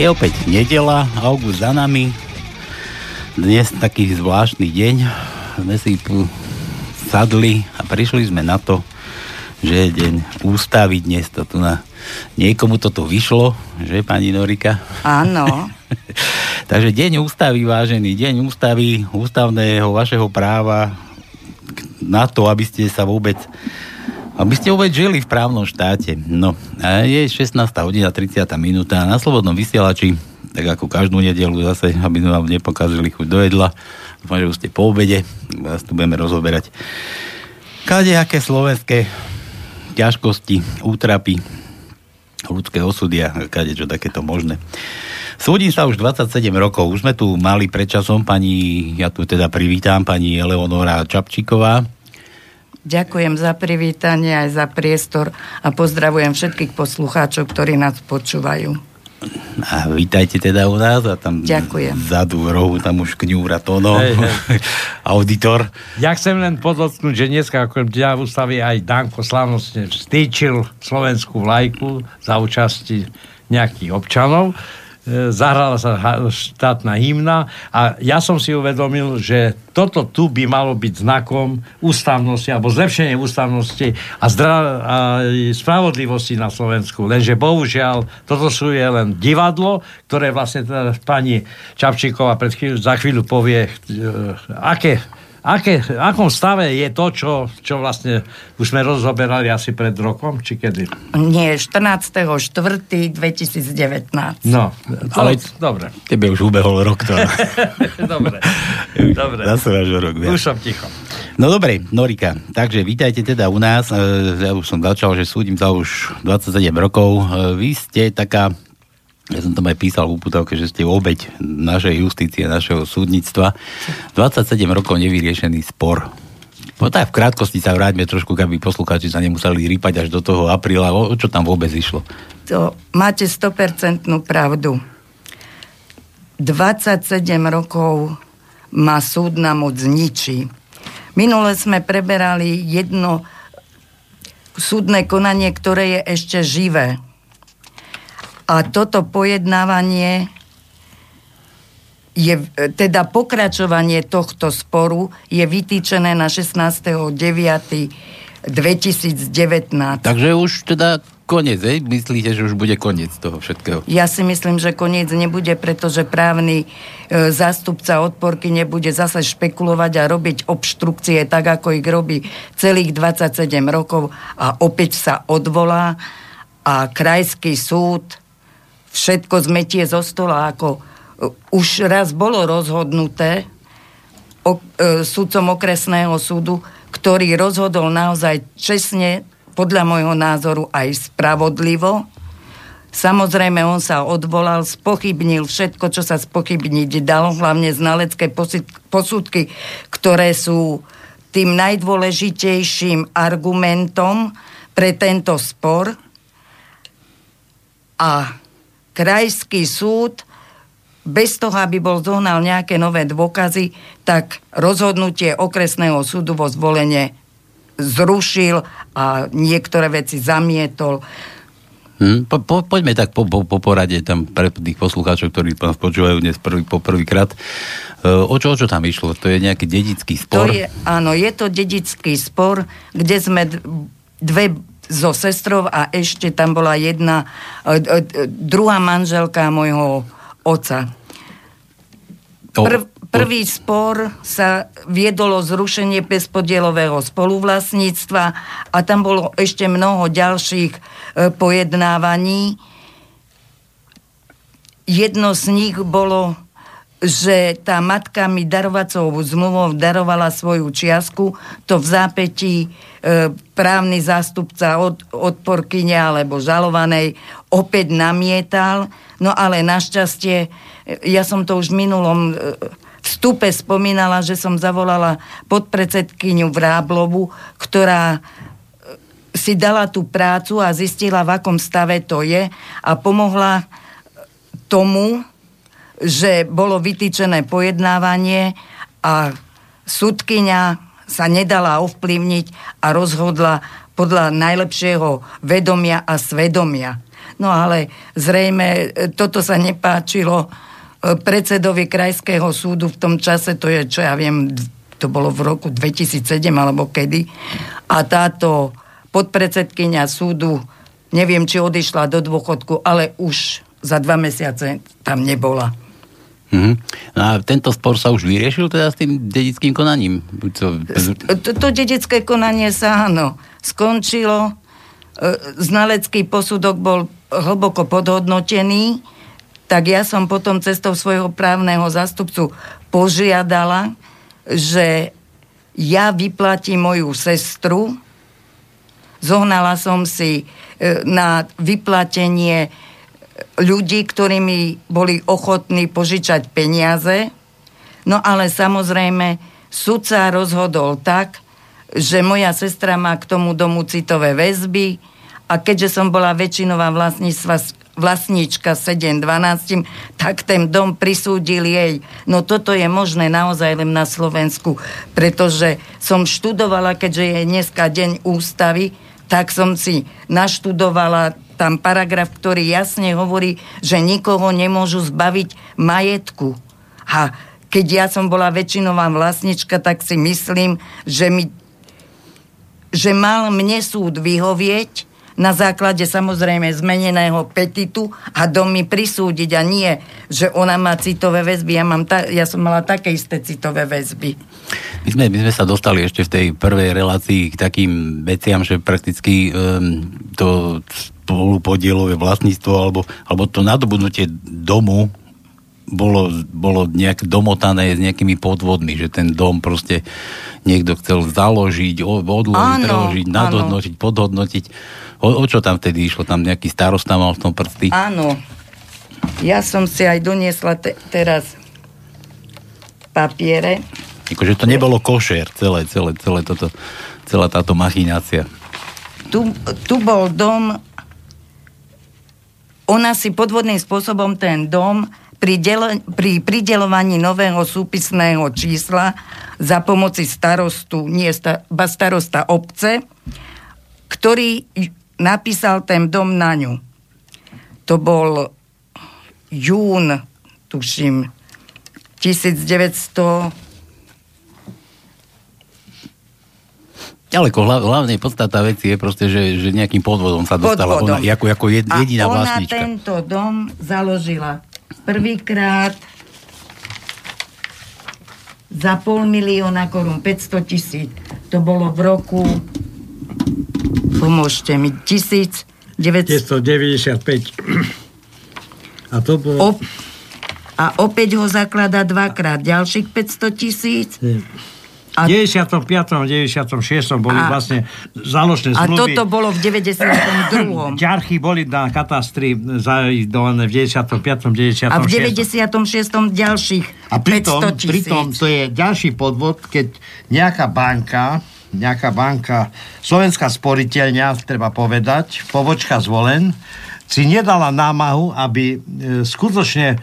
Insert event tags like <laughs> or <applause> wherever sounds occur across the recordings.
Je opäť nedela, august za nami. Dnes taký zvláštny deň. Sme si sadli a prišli sme na to, že je deň ústavy dnes. To tu na... Niekomu toto vyšlo, že pani Norika? Áno. <laughs> Takže deň ústavy, vážený, deň ústavy, ústavného vašeho práva na to, aby ste sa vôbec aby ste vôbec žili v právnom štáte. No, je 16. hodina 30. minúta na Slobodnom vysielači, tak ako každú nedelu zase, aby sme vám nepokázali chuť do jedla. Dúfam, že už ste po obede, vás tu budeme rozoberať. aké slovenské ťažkosti, útrapy, ľudské osudy a kade čo takéto možné. Súdim sa už 27 rokov. Už sme tu mali predčasom pani, ja tu teda privítam, pani Eleonora Čapčíková, Ďakujem za privítanie aj za priestor a pozdravujem všetkých poslucháčov, ktorí nás počúvajú. A vítajte teda u nás a tam Ďakujem. vzadu v rohu tam už kňúra Tono, hey, hey. <laughs> auditor. Ja chcem len podotknúť, že dneska ako dňa v ústavy aj Danko slavnostne stýčil slovenskú vlajku za účasti nejakých občanov. E, zahrala sa štátna hymna a ja som si uvedomil, že toto tu by malo byť znakom ústavnosti alebo zlepšenie ústavnosti a, zdra- a spravodlivosti na Slovensku. Lenže bohužiaľ toto sú je len divadlo, ktoré vlastne teda pani Čapčíková pred chvíľu, za chvíľu povie, e, aké aké, akom stave je to, čo, čo vlastne už sme rozoberali asi pred rokom, či kedy? Nie, 14.4.2019. No, to, ale dobre. Tebe už ubehol rok to. <laughs> <laughs> dobre, dobre. Zase máš rok. Ja. Už som ticho. No dobre, Norika, takže vítajte teda u nás. E, ja už som začal, že súdim za už 27 rokov. E, vy ste taká ja som tam aj písal v úputavke, že ste obeď našej justície, našeho súdnictva. 27 rokov nevyriešený spor. No tak v krátkosti sa vráťme trošku, aby poslucháči sa nemuseli rýpať až do toho apríla. O, čo tam vôbec išlo? To máte 100% pravdu. 27 rokov má súdna moc ničí. Minule sme preberali jedno súdne konanie, ktoré je ešte živé a toto pojednávanie je, teda pokračovanie tohto sporu je vytýčené na 16.9.2019. Takže už teda koniec, hej? Myslíte, že už bude koniec toho všetkého? Ja si myslím, že koniec nebude, pretože právny e, zástupca odporky nebude zase špekulovať a robiť obštrukcie tak, ako ich robí celých 27 rokov a opäť sa odvolá a krajský súd všetko zmetie zo stola, ako e, už raz bolo rozhodnuté o, e, súdcom okresného súdu, ktorý rozhodol naozaj čestne, podľa môjho názoru aj spravodlivo. Samozrejme, on sa odvolal, spochybnil všetko, čo sa spochybniť dalo, hlavne znalecké posudky, ktoré sú tým najdôležitejším argumentom pre tento spor. A krajský súd bez toho, aby bol zohnal nejaké nové dôkazy, tak rozhodnutie okresného súdu vo zvolenie zrušil a niektoré veci zamietol. Hmm, po, po, poďme tak po, po, po porade tam pre tých poslucháčov, ktorí nás počúvajú dnes prvý, po prvýkrát. E, o čo, o čo tam išlo? To je nejaký dedický spor? To je, áno, je to dedický spor, kde sme dve so sestrou a ešte tam bola jedna, e, e, druhá manželka môjho oca. Prv, prvý spor sa viedolo zrušenie bezpodielového spoluvlastníctva a tam bolo ešte mnoho ďalších e, pojednávaní. Jedno z nich bolo že tá matka mi darovacou zmluvou darovala svoju čiasku, to v zápätí e, právny zástupca od, odporkyne alebo žalovanej opäť namietal, no ale našťastie, e, ja som to už v minulom e, vstupe spomínala, že som zavolala podpredsedkyňu Vráblovu, ktorá e, si dala tú prácu a zistila, v akom stave to je a pomohla tomu, že bolo vytýčené pojednávanie a súdkynia sa nedala ovplyvniť a rozhodla podľa najlepšieho vedomia a svedomia. No ale zrejme e, toto sa nepáčilo e, predsedovi krajského súdu v tom čase, to je, čo ja viem, to bolo v roku 2007 alebo kedy. A táto podpredsedkynia súdu, neviem, či odišla do dôchodku, ale už za dva mesiace tam nebola. Mm-hmm. No a tento spor sa už vyriešil teda s tým dedickým konaním? To, to, dedické konanie sa áno skončilo. E, znalecký posudok bol hlboko podhodnotený, tak ja som potom cestou svojho právneho zástupcu požiadala, že ja vyplatím moju sestru. Zohnala som si e, na vyplatenie ľudí, ktorí mi boli ochotní požičať peniaze. No ale samozrejme, sudca rozhodol tak, že moja sestra má k tomu domu citové väzby a keďže som bola väčšinová vlastníčka 712, tak ten dom prisúdil jej. No toto je možné naozaj len na Slovensku, pretože som študovala, keďže je dneska deň ústavy, tak som si naštudovala tam paragraf, ktorý jasne hovorí, že nikoho nemôžu zbaviť majetku. A keď ja som bola väčšinová vlastnička, tak si myslím, že, mi, že mal mne súd vyhovieť na základe samozrejme zmeneného petitu a dom mi prisúdiť a nie, že ona má citové väzby. Ja, mám ta, ja som mala také isté citové väzby. My sme, my sme sa dostali ešte v tej prvej relácii k takým veciam, že prakticky um, to spolupodielové vlastníctvo alebo, alebo to nadobudnutie domu bolo, bolo nejak domotané s nejakými podvodmi, že ten dom proste niekto chcel založiť, odložiť, preložiť, nadhodnotiť, podhodnotiť. O, o čo tam vtedy išlo? Tam nejaký starosta mal v tom prsty? Áno. Ja som si aj doniesla te, teraz papiere. Akože to nebolo košer, celé, celé, celé toto, celá táto machinácia. Tu, tu bol dom ona si podvodným spôsobom ten dom pri, del- pri pridelovaní nového súpisného čísla za pomoci starostu, nie sta- starosta obce, ktorý napísal ten dom na ňu. To bol jún, tuším, 1900 Ale hlavne podstata veci je proste, že, že nejakým podvodom sa dostala podvodom. ona ako, ako jed, jediná A ona vlastnička. tento dom založila prvýkrát za pol milióna korún, 500 tisíc. To bolo v roku, pomôžte mi, 1995. A to bolo... O, a opäť ho zaklada dvakrát, ďalších 500 tisíc. A... 95. a 96. boli a... vlastne záložné zmluvy. A toto bolo v 92. <clears throat> Ďarchy boli na katastri zaidované v 95. 96. A v 96. ďalších a pritom, 500 tisíc. pritom to je ďalší podvod, keď nejaká banka nejaká banka, Slovenská sporiteľňa, treba povedať, pobočka zvolen, si nedala námahu, aby e, skutočne e,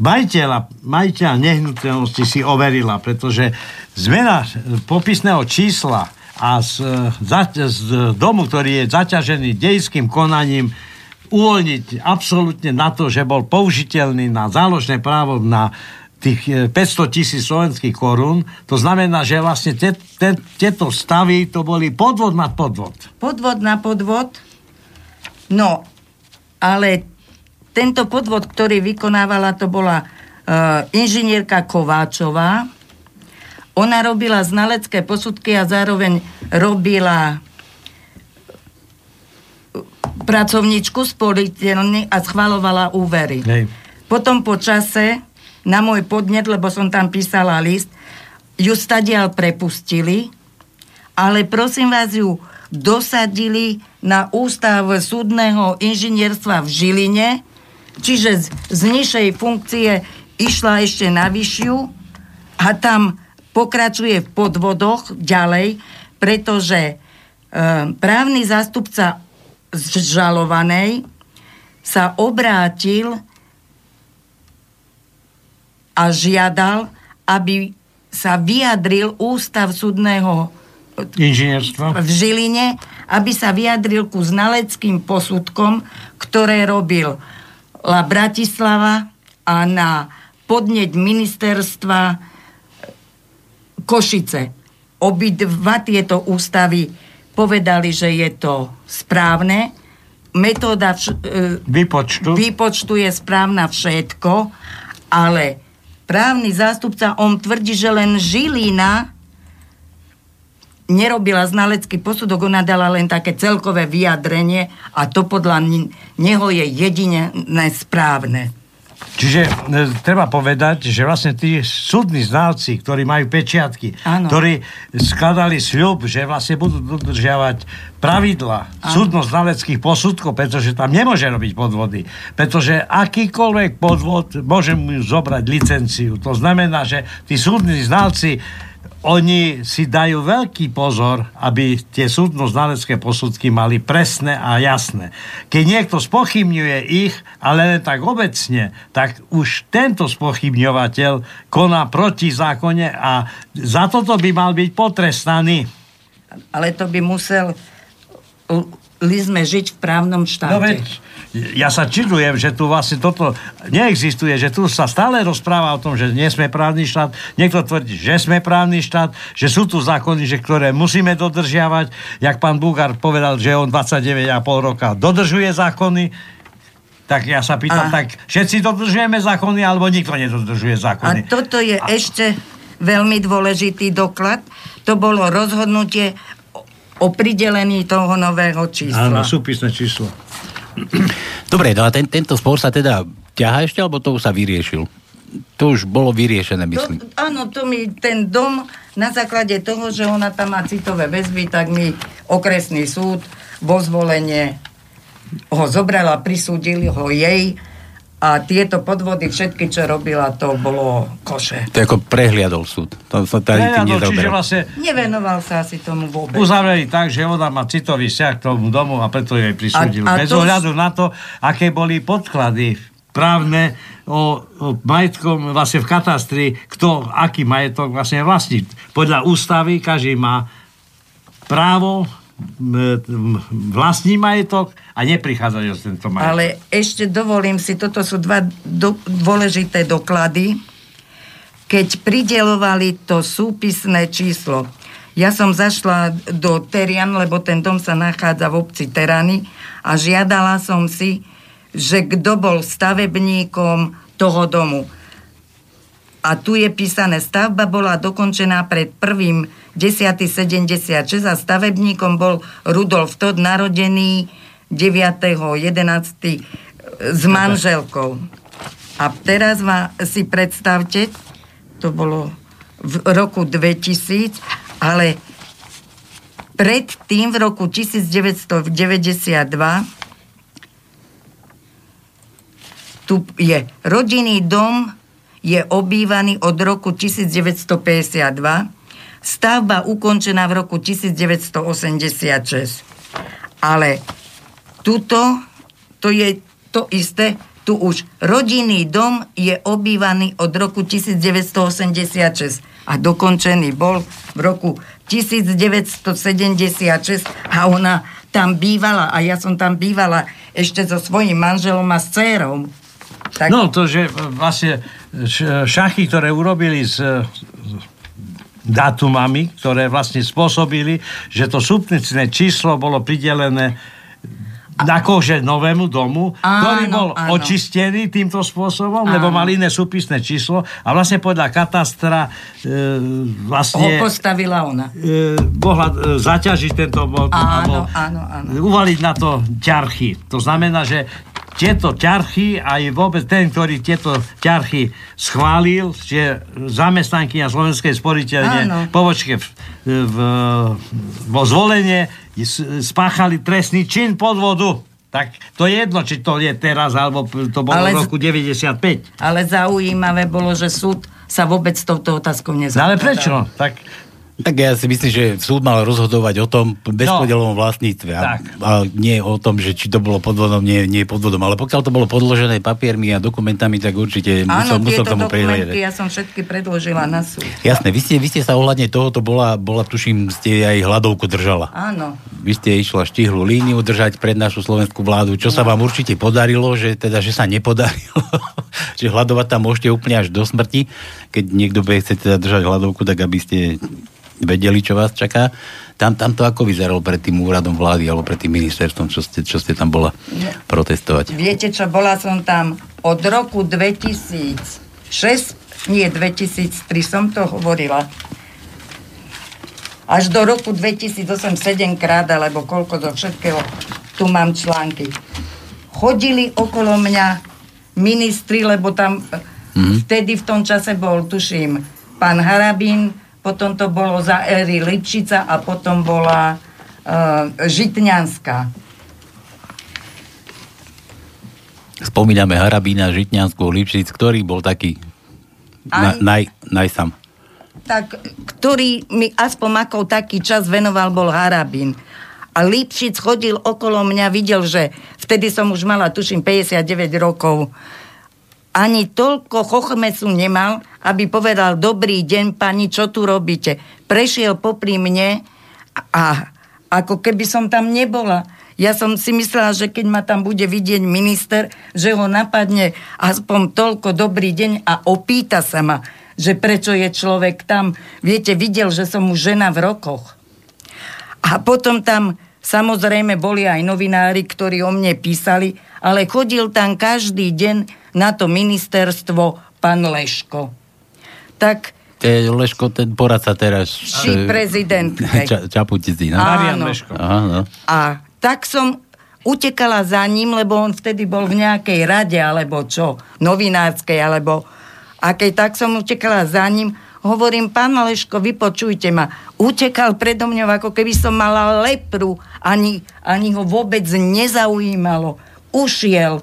majiteľa, majiteľa nehnuteľnosti si overila, pretože zmena popisného čísla a z, z domu, ktorý je zaťažený dejským konaním, uvoľniť absolútne na to, že bol použiteľný na záložné právo na tých 500 e, tisíc slovenských korún. To znamená, že vlastne te, te, tieto stavy to boli podvod na podvod. Podvod na podvod. No, ale tento podvod, ktorý vykonávala, to bola uh, inžinierka Kováčová. Ona robila znalecké posudky a zároveň robila pracovničku sporiteľný a schvalovala úvery. Hej. Potom po čase, na môj podnet, lebo som tam písala list, ju stadial prepustili, ale prosím vás ju dosadili na ústav súdneho inžinierstva v Žiline, Čiže z, z nižšej funkcie išla ešte na vyššiu a tam pokračuje v podvodoch ďalej, pretože e, právny zástupca žalovanej sa obrátil a žiadal, aby sa vyjadril ústav súdneho inžinierstva v Žiline aby sa vyjadril ku znaleckým posudkom, ktoré robil La Bratislava a na podneť ministerstva Košice. Obidva tieto ústavy povedali, že je to správne. Metóda vš- e, Výpočtu. výpočtu je správna všetko, ale právny zástupca, on tvrdí, že len Žilina nerobila znalecký posudok, ona dala len také celkové vyjadrenie a to podľa neho je jedine správne. Čiže e, treba povedať, že vlastne tí súdni znalci, ktorí majú pečiatky, Áno. ktorí skladali sľub, že vlastne budú dodržiavať pravidla súdno-znaleckých posudkov, pretože tam nemôže robiť podvody. Pretože akýkoľvek podvod môže mu zobrať licenciu. To znamená, že tí súdni znalci oni si dajú veľký pozor, aby tie súdno-znalecké posudky mali presné a jasné. Keď niekto spochybňuje ich, ale len tak obecne, tak už tento spochybňovateľ koná proti zákone a za toto by mal byť potrestaný. Ale to by musel li sme žiť v právnom štáte. No veď, ja sa čudujem, že tu vlastne toto neexistuje, že tu sa stále rozpráva o tom, že nie sme právny štát. Niekto tvrdí, že sme právny štát, že sú tu zákony, že ktoré musíme dodržiavať. Jak pán Búgar povedal, že on 29,5 roka dodržuje zákony, tak ja sa pýtam, a... tak všetci dodržujeme zákony, alebo nikto nedodržuje zákony. A toto je a... ešte veľmi dôležitý doklad. To bolo rozhodnutie o pridelení toho nového čísla. Áno, súpisné číslo. Dobre, no a ten, tento spor sa teda ťaha ešte, alebo to už sa vyriešil? To už bolo vyriešené, myslím. To, áno, to mi ten dom na základe toho, že ona tam má citové väzby, tak mi okresný súd vo zvolenie ho zobral a prisúdili ho jej a tieto podvody, všetky, čo robila, to bolo koše. To ako prehliadol súd. To sa tady Prehliadol, čiže vlastne Nevenoval sa asi tomu vôbec. uzavreli tak, že ona má citový vzťah k tomu domu a preto jej prisúdil. A- a Bez to- ohľadu na to, aké boli podklady právne o, o majetkom vlastne v katastri, kto, aký majetok vlastne vlastní. Podľa ústavy každý má právo vlastní majetok a neprichádzať o tento majetok. Ale ešte dovolím si, toto sú dva do, dôležité doklady, keď pridelovali to súpisné číslo. Ja som zašla do Terian, lebo ten dom sa nachádza v obci Terany a žiadala som si, že kto bol stavebníkom toho domu. A tu je písané, stavba bola dokončená pred 1. 10.76 a stavebníkom bol Rudolf Todd, narodený 9.11. s manželkou. A teraz ma si predstavte, to bolo v roku 2000, ale predtým v roku 1992 tu je rodinný dom je obývaný od roku 1952, stavba ukončená v roku 1986. Ale tuto, to je to isté, tu už rodinný dom je obývaný od roku 1986 a dokončený bol v roku 1976 a ona tam bývala a ja som tam bývala ešte so svojím manželom a s dcerou. Tak, No to, že vlastne š- šachy, ktoré urobili s dátumami, ktoré vlastne spôsobili, že to súpnicné číslo bolo pridelené akože novému domu, Áno, ktorý bol áno. očistený týmto spôsobom, Áno. lebo mal iné súpisné číslo a vlastne podľa katastra e, ho vlastne postavila ona. e, mohla e, zaťažiť tento bod Áno, áno, áno. uvaliť na to ťarchy. To znamená, že tieto ťarchy, aj vôbec ten, ktorý tieto ťarchy schválil, že zamestnankyňa Slovenskej sporiteľne Áno. povočke v, v, vo zvolenie spáchali trestný čin podvodu. Tak to je jedno, či to je teraz, alebo to bolo Ale v roku 95. Ale zaujímavé bolo, že súd sa vôbec s touto otázkou nezaoberal. ale prečo? Tak Tak ja si myslím, že súd mal rozhodovať o tom bezpodelovom vlastníctve. A, a nie o tom, že či to bolo podvodom, nie, nie podvodom. Ale pokiaľ to bolo podložené papiermi a dokumentami, tak určite Áno, musel, musel tomu prihľadať. ja som všetky predložila na súd. Jasné, vy ste, vy ste sa ohľadne tohoto bola, bola, tuším, ste aj hladovku držala. Áno. Vy ste išla štihlu líniu držať pred našu slovenskú vládu, čo no. sa vám určite podarilo, že teda, že sa nepodarilo, <laughs> že hľadovať tam môžete úplne až do smrti, keď niekto bude chcieť teda držať hladovku, tak aby ste vedeli, čo vás čaká. Tam, tam to ako vyzeralo pred tým úradom vlády alebo pred tým ministerstvom, čo ste, čo ste tam bola protestovať? Viete čo, bola som tam od roku 2006, nie 2003 som to hovorila, až do roku 2008 7 krát, alebo koľko do všetkého, tu mám články. Chodili okolo mňa ministri, lebo tam mm-hmm. vtedy v tom čase bol, tuším, pán Harabín, potom to bolo za éry Lipšica a potom bola uh, Žitňanská. Spomíname Harabína, Žitňanskú, Lipšic, ktorý bol taký na, naj, najsam. Tak, ktorý mi aspoň ako taký čas venoval, bol Harabín. A Lipšic chodil okolo mňa, videl, že vtedy som už mala, tuším, 59 rokov. Ani toľko chochmesu nemal, aby povedal, dobrý deň, pani, čo tu robíte? Prešiel popri mne a ako keby som tam nebola. Ja som si myslela, že keď ma tam bude vidieť minister, že ho napadne aspoň toľko dobrý deň a opýta sa ma, že prečo je človek tam. Viete, videl, že som už žena v rokoch. A potom tam samozrejme boli aj novinári, ktorí o mne písali, ale chodil tam každý deň na to ministerstvo pán Leško tak... Je Leško, ten poradca teraz. Či prezident. <laughs> Ča, Čaputici, no? Marian Leško. Aha, no. A tak som utekala za ním, lebo on vtedy bol v nejakej rade, alebo čo, novinárskej, alebo akej, tak som utekala za ním. Hovorím, pán Leško, vypočujte ma. Utekal predo mňou, ako keby som mala lepru. Ani, ani ho vôbec nezaujímalo. Ušiel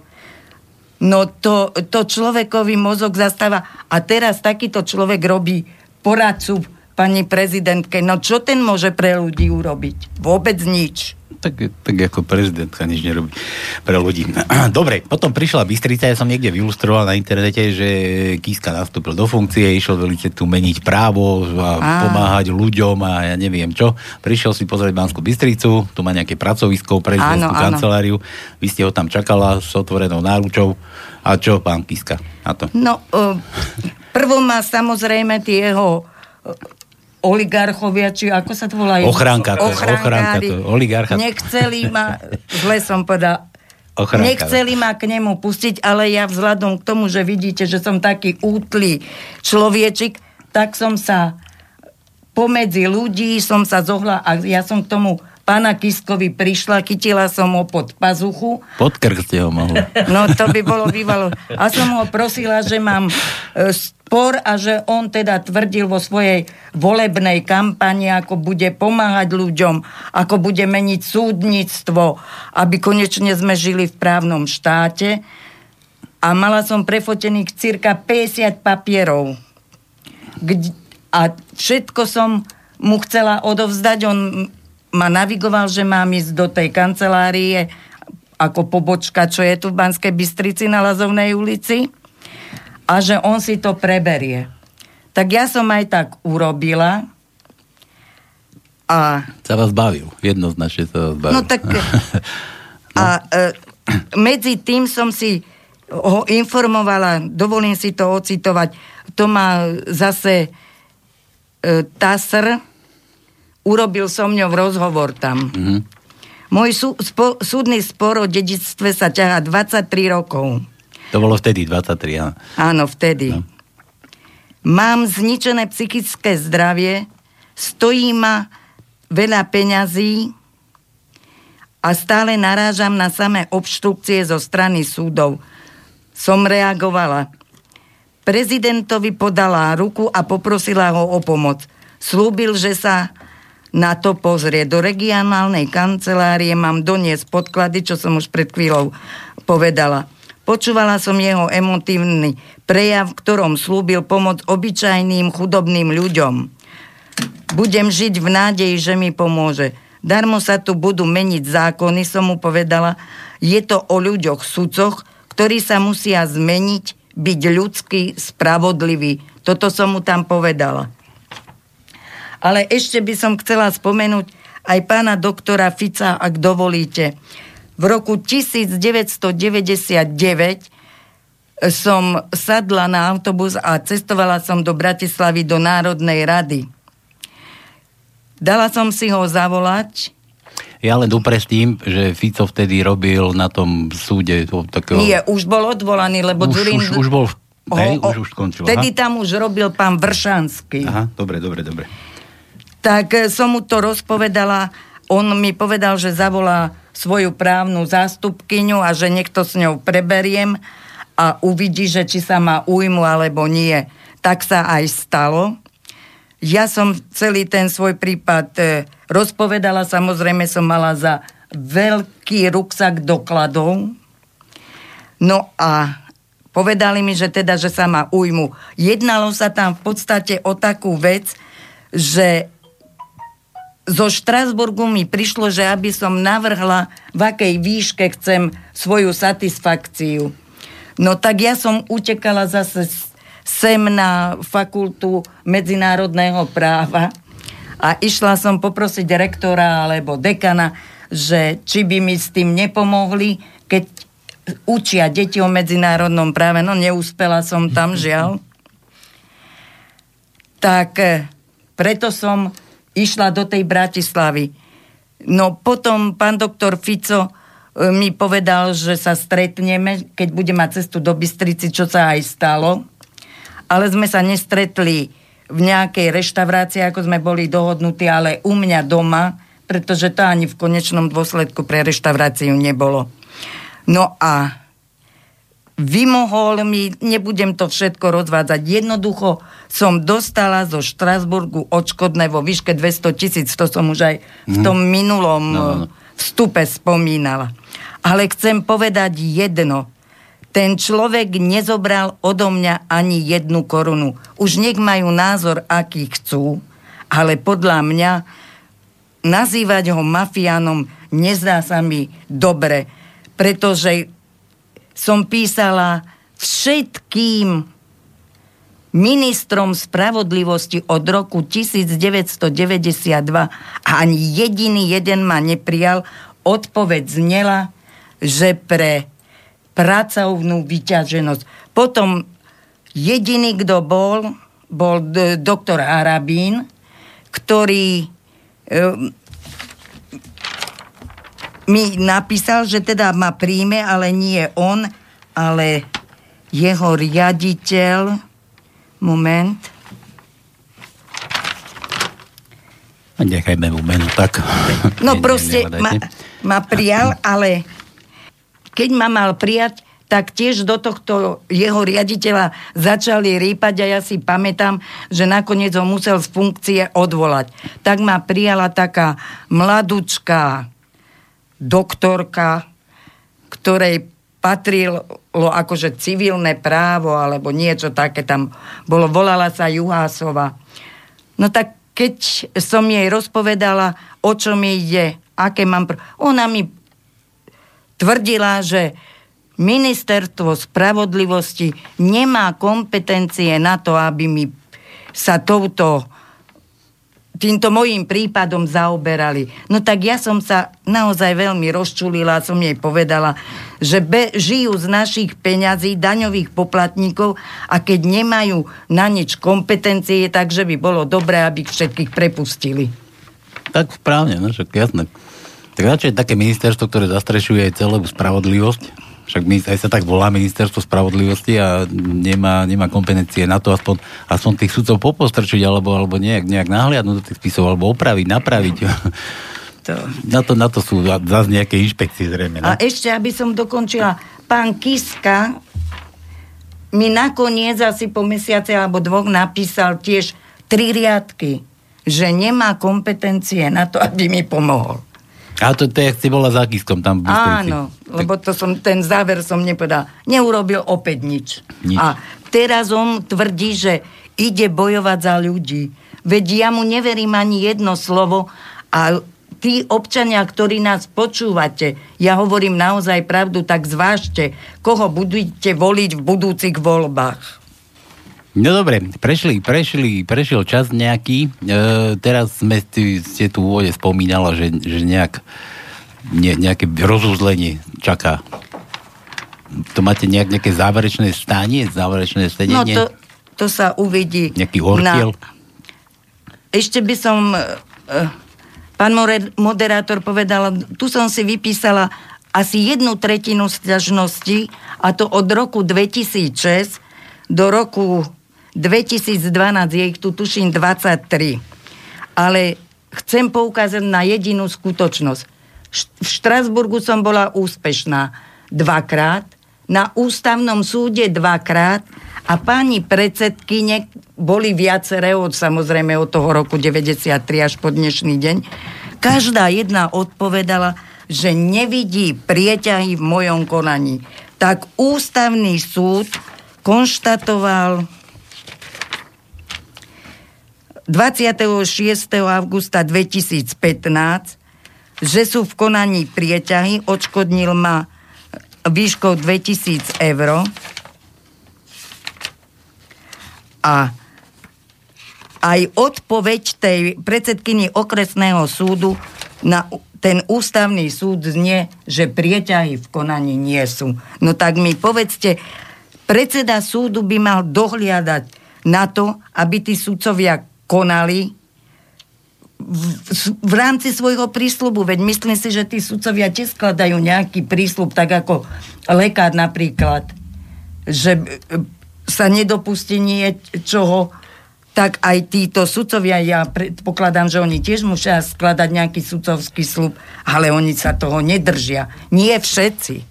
No to, to človekový mozog zastáva. A teraz takýto človek robí poradcu pani prezidentke. No čo ten môže pre ľudí urobiť? Vôbec nič tak, tak ako prezidentka nič nerobí pre ľudí. <clears throat> Dobre, potom prišla Bystrica, ja som niekde vylustroval na internete, že Kiska nastúpil do funkcie, išiel veľmi tu meniť právo a, a pomáhať ľuďom a ja neviem čo. Prišiel si pozrieť Banskú Bystricu, tu má nejaké pracovisko, prezidentskú kanceláriu. Vy ste ho tam čakala s otvorenou náručou. A čo pán Kiska na to? No, uh, prvo má samozrejme tie jeho oligarchovia, či ako sa to volá? Ochránka to, ochránka to, oligarcha. Nechceli ma, zle som povedal, Ochránka. Nechceli ma k nemu pustiť, ale ja vzhľadom k tomu, že vidíte, že som taký útlý človečik, tak som sa pomedzi ľudí som sa zohla a ja som k tomu pána Kiskovi prišla, chytila som ho pod pazuchu. Pod krk ste ho mohli. No to by bolo bývalo. A som ho prosila, že mám e, spor a že on teda tvrdil vo svojej volebnej kampani, ako bude pomáhať ľuďom, ako bude meniť súdnictvo, aby konečne sme žili v právnom štáte. A mala som prefotených cirka 50 papierov. A všetko som mu chcela odovzdať. On ma navigoval, že mám ísť do tej kancelárie ako pobočka, čo je tu v Banskej Bystrici na Lazovnej ulici a že on si to preberie. Tak ja som aj tak urobila a... Sa vás bavil, jednoznačne sa vás bavil. No tak... <laughs> no. A e, medzi tým som si ho informovala, dovolím si to ocitovať, to má zase e, TASR, urobil som ňou rozhovor tam. Mm-hmm. Môj sú, spo, súdny spor o dedictve sa ťahá 23 rokov. To bolo vtedy 23, áno. Áno, vtedy. No. Mám zničené psychické zdravie, stojí ma veľa peňazí a stále narážam na samé obštrukcie zo strany súdov. Som reagovala. Prezidentovi podala ruku a poprosila ho o pomoc. Slúbil, že sa na to pozrie. Do regionálnej kancelárie mám doniesť podklady, čo som už pred chvíľou povedala. Počúvala som jeho emotívny prejav, v ktorom slúbil pomoc obyčajným chudobným ľuďom. Budem žiť v nádeji, že mi pomôže. Darmo sa tu budú meniť zákony, som mu povedala. Je to o ľuďoch, sudcoch, ktorí sa musia zmeniť, byť ľudský, spravodlivý. Toto som mu tam povedala. Ale ešte by som chcela spomenúť aj pána doktora Fica, ak dovolíte. V roku 1999 som sadla na autobus a cestovala som do Bratislavy do Národnej rady. Dala som si ho zavolať. Ja len uprestím, že Fico vtedy robil na tom súde takého... Nie, už bol odvolaný, lebo už, Zurin... Už, už bol... Hej, ho, už, už skončil. Vtedy tam už robil pán Vršanský. Aha, dobre, dobre, dobre. Tak e, som mu to rozpovedala. On mi povedal, že zavolá svoju právnu zástupkyňu a že niekto s ňou preberiem a uvidí, že či sa má ujmu alebo nie. Tak sa aj stalo. Ja som celý ten svoj prípad e, rozpovedala, samozrejme som mala za veľký ruksak dokladov. No a povedali mi, že teda, že sa má ujmu. Jednalo sa tam v podstate o takú vec, že zo Štrasburgu mi prišlo, že aby som navrhla, v akej výške chcem svoju satisfakciu. No tak ja som utekala zase sem na fakultu medzinárodného práva a išla som poprosiť rektora alebo dekana, že či by mi s tým nepomohli, keď učia deti o medzinárodnom práve. No neúspela som tam, <laughs> žiaľ. Tak eh, preto som išla do tej Bratislavy. No potom pán doktor Fico mi povedal, že sa stretneme, keď bude mať cestu do Bystrici, čo sa aj stalo. Ale sme sa nestretli v nejakej reštaurácii, ako sme boli dohodnutí, ale u mňa doma, pretože to ani v konečnom dôsledku pre reštauráciu nebolo. No a vymohol mi, nebudem to všetko rozvádzať, jednoducho som dostala zo Štrasburgu odškodné vo výške 200 tisíc, to som už aj v tom mhm. minulom no, no, no. vstupe spomínala. Ale chcem povedať jedno. Ten človek nezobral odo mňa ani jednu korunu. Už nech majú názor, aký chcú, ale podľa mňa nazývať ho mafiánom nezdá sa mi dobre, pretože som písala všetkým ministrom spravodlivosti od roku 1992 a ani jediný jeden ma neprijal. Odpoveď znela, že pre pracovnú vyťaženosť. Potom jediný, kto bol, bol doktor Arabín, ktorý mi napísal, že teda ma príjme, ale nie on, ale jeho riaditeľ. Moment. Nechajme mu meno tak. No <laughs> proste ma, ma prijal, <laughs> ale keď ma mal prijať, tak tiež do tohto jeho riaditeľa začali rýpať a ja si pamätám, že nakoniec ho musel z funkcie odvolať. Tak ma prijala taká mladučká doktorka, ktorej patrilo akože civilné právo alebo niečo také tam bolo. Volala sa Juhásova. No tak keď som jej rozpovedala, o čo mi ide, aké mám... Pr- ona mi tvrdila, že ministerstvo spravodlivosti nemá kompetencie na to, aby mi sa touto týmto mojím prípadom zaoberali. No tak ja som sa naozaj veľmi rozčulila, som jej povedala, že be, žijú z našich peňazí, daňových poplatníkov a keď nemajú na nič kompetencie, takže by bolo dobré, aby všetkých prepustili. Tak správne, no však jasné. Tak radšej také ministerstvo, ktoré zastrešuje aj celú spravodlivosť, však my, aj sa tak volá ministerstvo spravodlivosti a nemá, nemá kompetencie na to aspoň, aspoň tých sudcov popostrčiť alebo, alebo nejak, nejak nahliadnúť do tých spisov alebo opraviť, napraviť. To. Na, to, na to sú zase nejaké inšpekcie zrejme. No? A ešte, aby som dokončila, pán Kiska mi nakoniec asi po mesiace alebo dvoch napísal tiež tri riadky, že nemá kompetencie na to, aby mi pomohol. A to, to je, si bola za Kiskom tam v Bystrici. Áno, tak... lebo to som, ten záver som nepovedal. Neurobil opäť nič. nič. A teraz on tvrdí, že ide bojovať za ľudí. Veď ja mu neverím ani jedno slovo a tí občania, ktorí nás počúvate, ja hovorím naozaj pravdu, tak zvážte, koho budete voliť v budúcich voľbách. No dobre, prešli, prešli, prešiel čas nejaký. E, teraz sme, ste tu v úvode spomínala, že, že nejak, ne, nejaké rozuzlenie čaká. To máte nejak, nejaké záverečné stanie, záverečné stanie? No to, to sa uvidí. Nejaký ortiel? Na... Ešte by som... Uh, pán moderátor povedal, tu som si vypísala asi jednu tretinu stiažnosti a to od roku 2006 do roku 2012, je ich tu tuším 23. Ale chcem poukázať na jedinú skutočnosť. V Štrasburgu som bola úspešná dvakrát, na ústavnom súde dvakrát a pani predsedkyne boli viaceré od samozrejme od toho roku 93 až po dnešný deň. Každá jedna odpovedala, že nevidí prieťahy v mojom konaní. Tak ústavný súd konštatoval 26. augusta 2015, že sú v konaní prieťahy, odškodnil ma výškou 2000 eur a aj odpoveď tej predsedkyni okresného súdu na ten ústavný súd znie, že prieťahy v konaní nie sú. No tak mi povedzte, predseda súdu by mal dohliadať na to, aby tí sudcovia konali v, v rámci svojho prísľubu. Veď myslím si, že tí sudcovia tiež skladajú nejaký prísľub, tak ako lekár napríklad, že e, sa nedopustí niečoho, tak aj títo sudcovia, ja predpokladám, že oni tiež musia skladať nejaký sudcovský slub, ale oni sa toho nedržia. Nie všetci.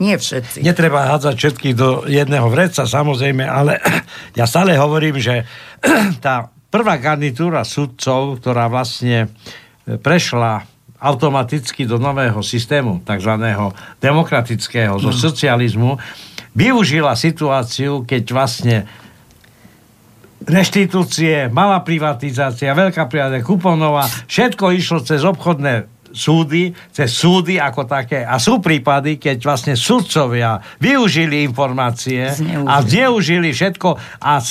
Nie všetci. Netreba hádzať všetkých do jedného vreca, samozrejme, ale <clears throat> ja stále hovorím, že <clears throat> tá prvá garnitúra sudcov, ktorá vlastne e, prešla automaticky do nového systému, tzv. demokratického, zo no. socializmu, využila situáciu, keď vlastne reštitúcie, malá privatizácia, veľká privatizácia, kuponová, všetko išlo cez obchodné súdy, cez súdy ako také. A sú prípady, keď vlastne sudcovia využili informácie zneužili. a zneužili všetko a e,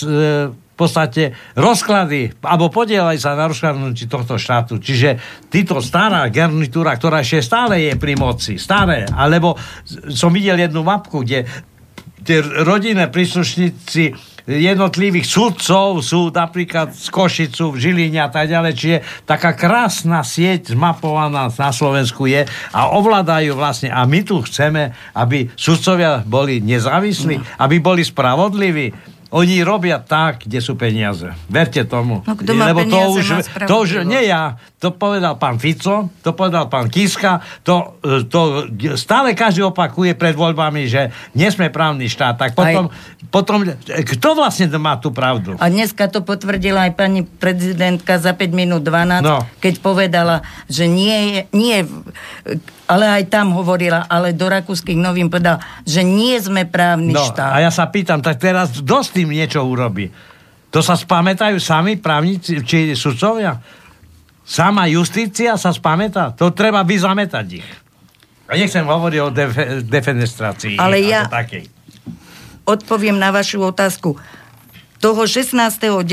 podstate rozklady, alebo podielali sa na rozkladnutí tohto štátu. Čiže títo stará garnitúra, ktorá ešte stále je pri moci, staré, alebo som videl jednu mapku, kde tie rodinné príslušníci jednotlivých sudcov sú napríklad z Košicu, v Žiline a tak ďalej, čiže taká krásna sieť zmapovaná na Slovensku je a ovládajú vlastne a my tu chceme, aby sudcovia boli nezávislí, no. aby boli spravodliví, oni robia tak, kde sú peniaze. Verte tomu. No, kto má Lebo peniaze, to už, to už, nie ja, to povedal pán Fico, to povedal pán Kiska, to, to stále každý opakuje pred voľbami, že nie sme právny štát. Tak potom, aj... potom kto vlastne má tú pravdu? A dneska to potvrdila aj pani prezidentka za 5 minút 12, no. keď povedala, že nie, nie ale aj tam hovorila, ale do rakúskych novín povedal, že nie sme právny no, štát. A ja sa pýtam, tak teraz dosť tým niečo urobí. To sa spamätajú sami právnici, či sudcovia? Sama justícia sa spamätá? To treba vyzametať ich. A nechcem hovoriť o def- defenestrácii. Ale ja takej. odpoviem na vašu otázku. Toho 16.9.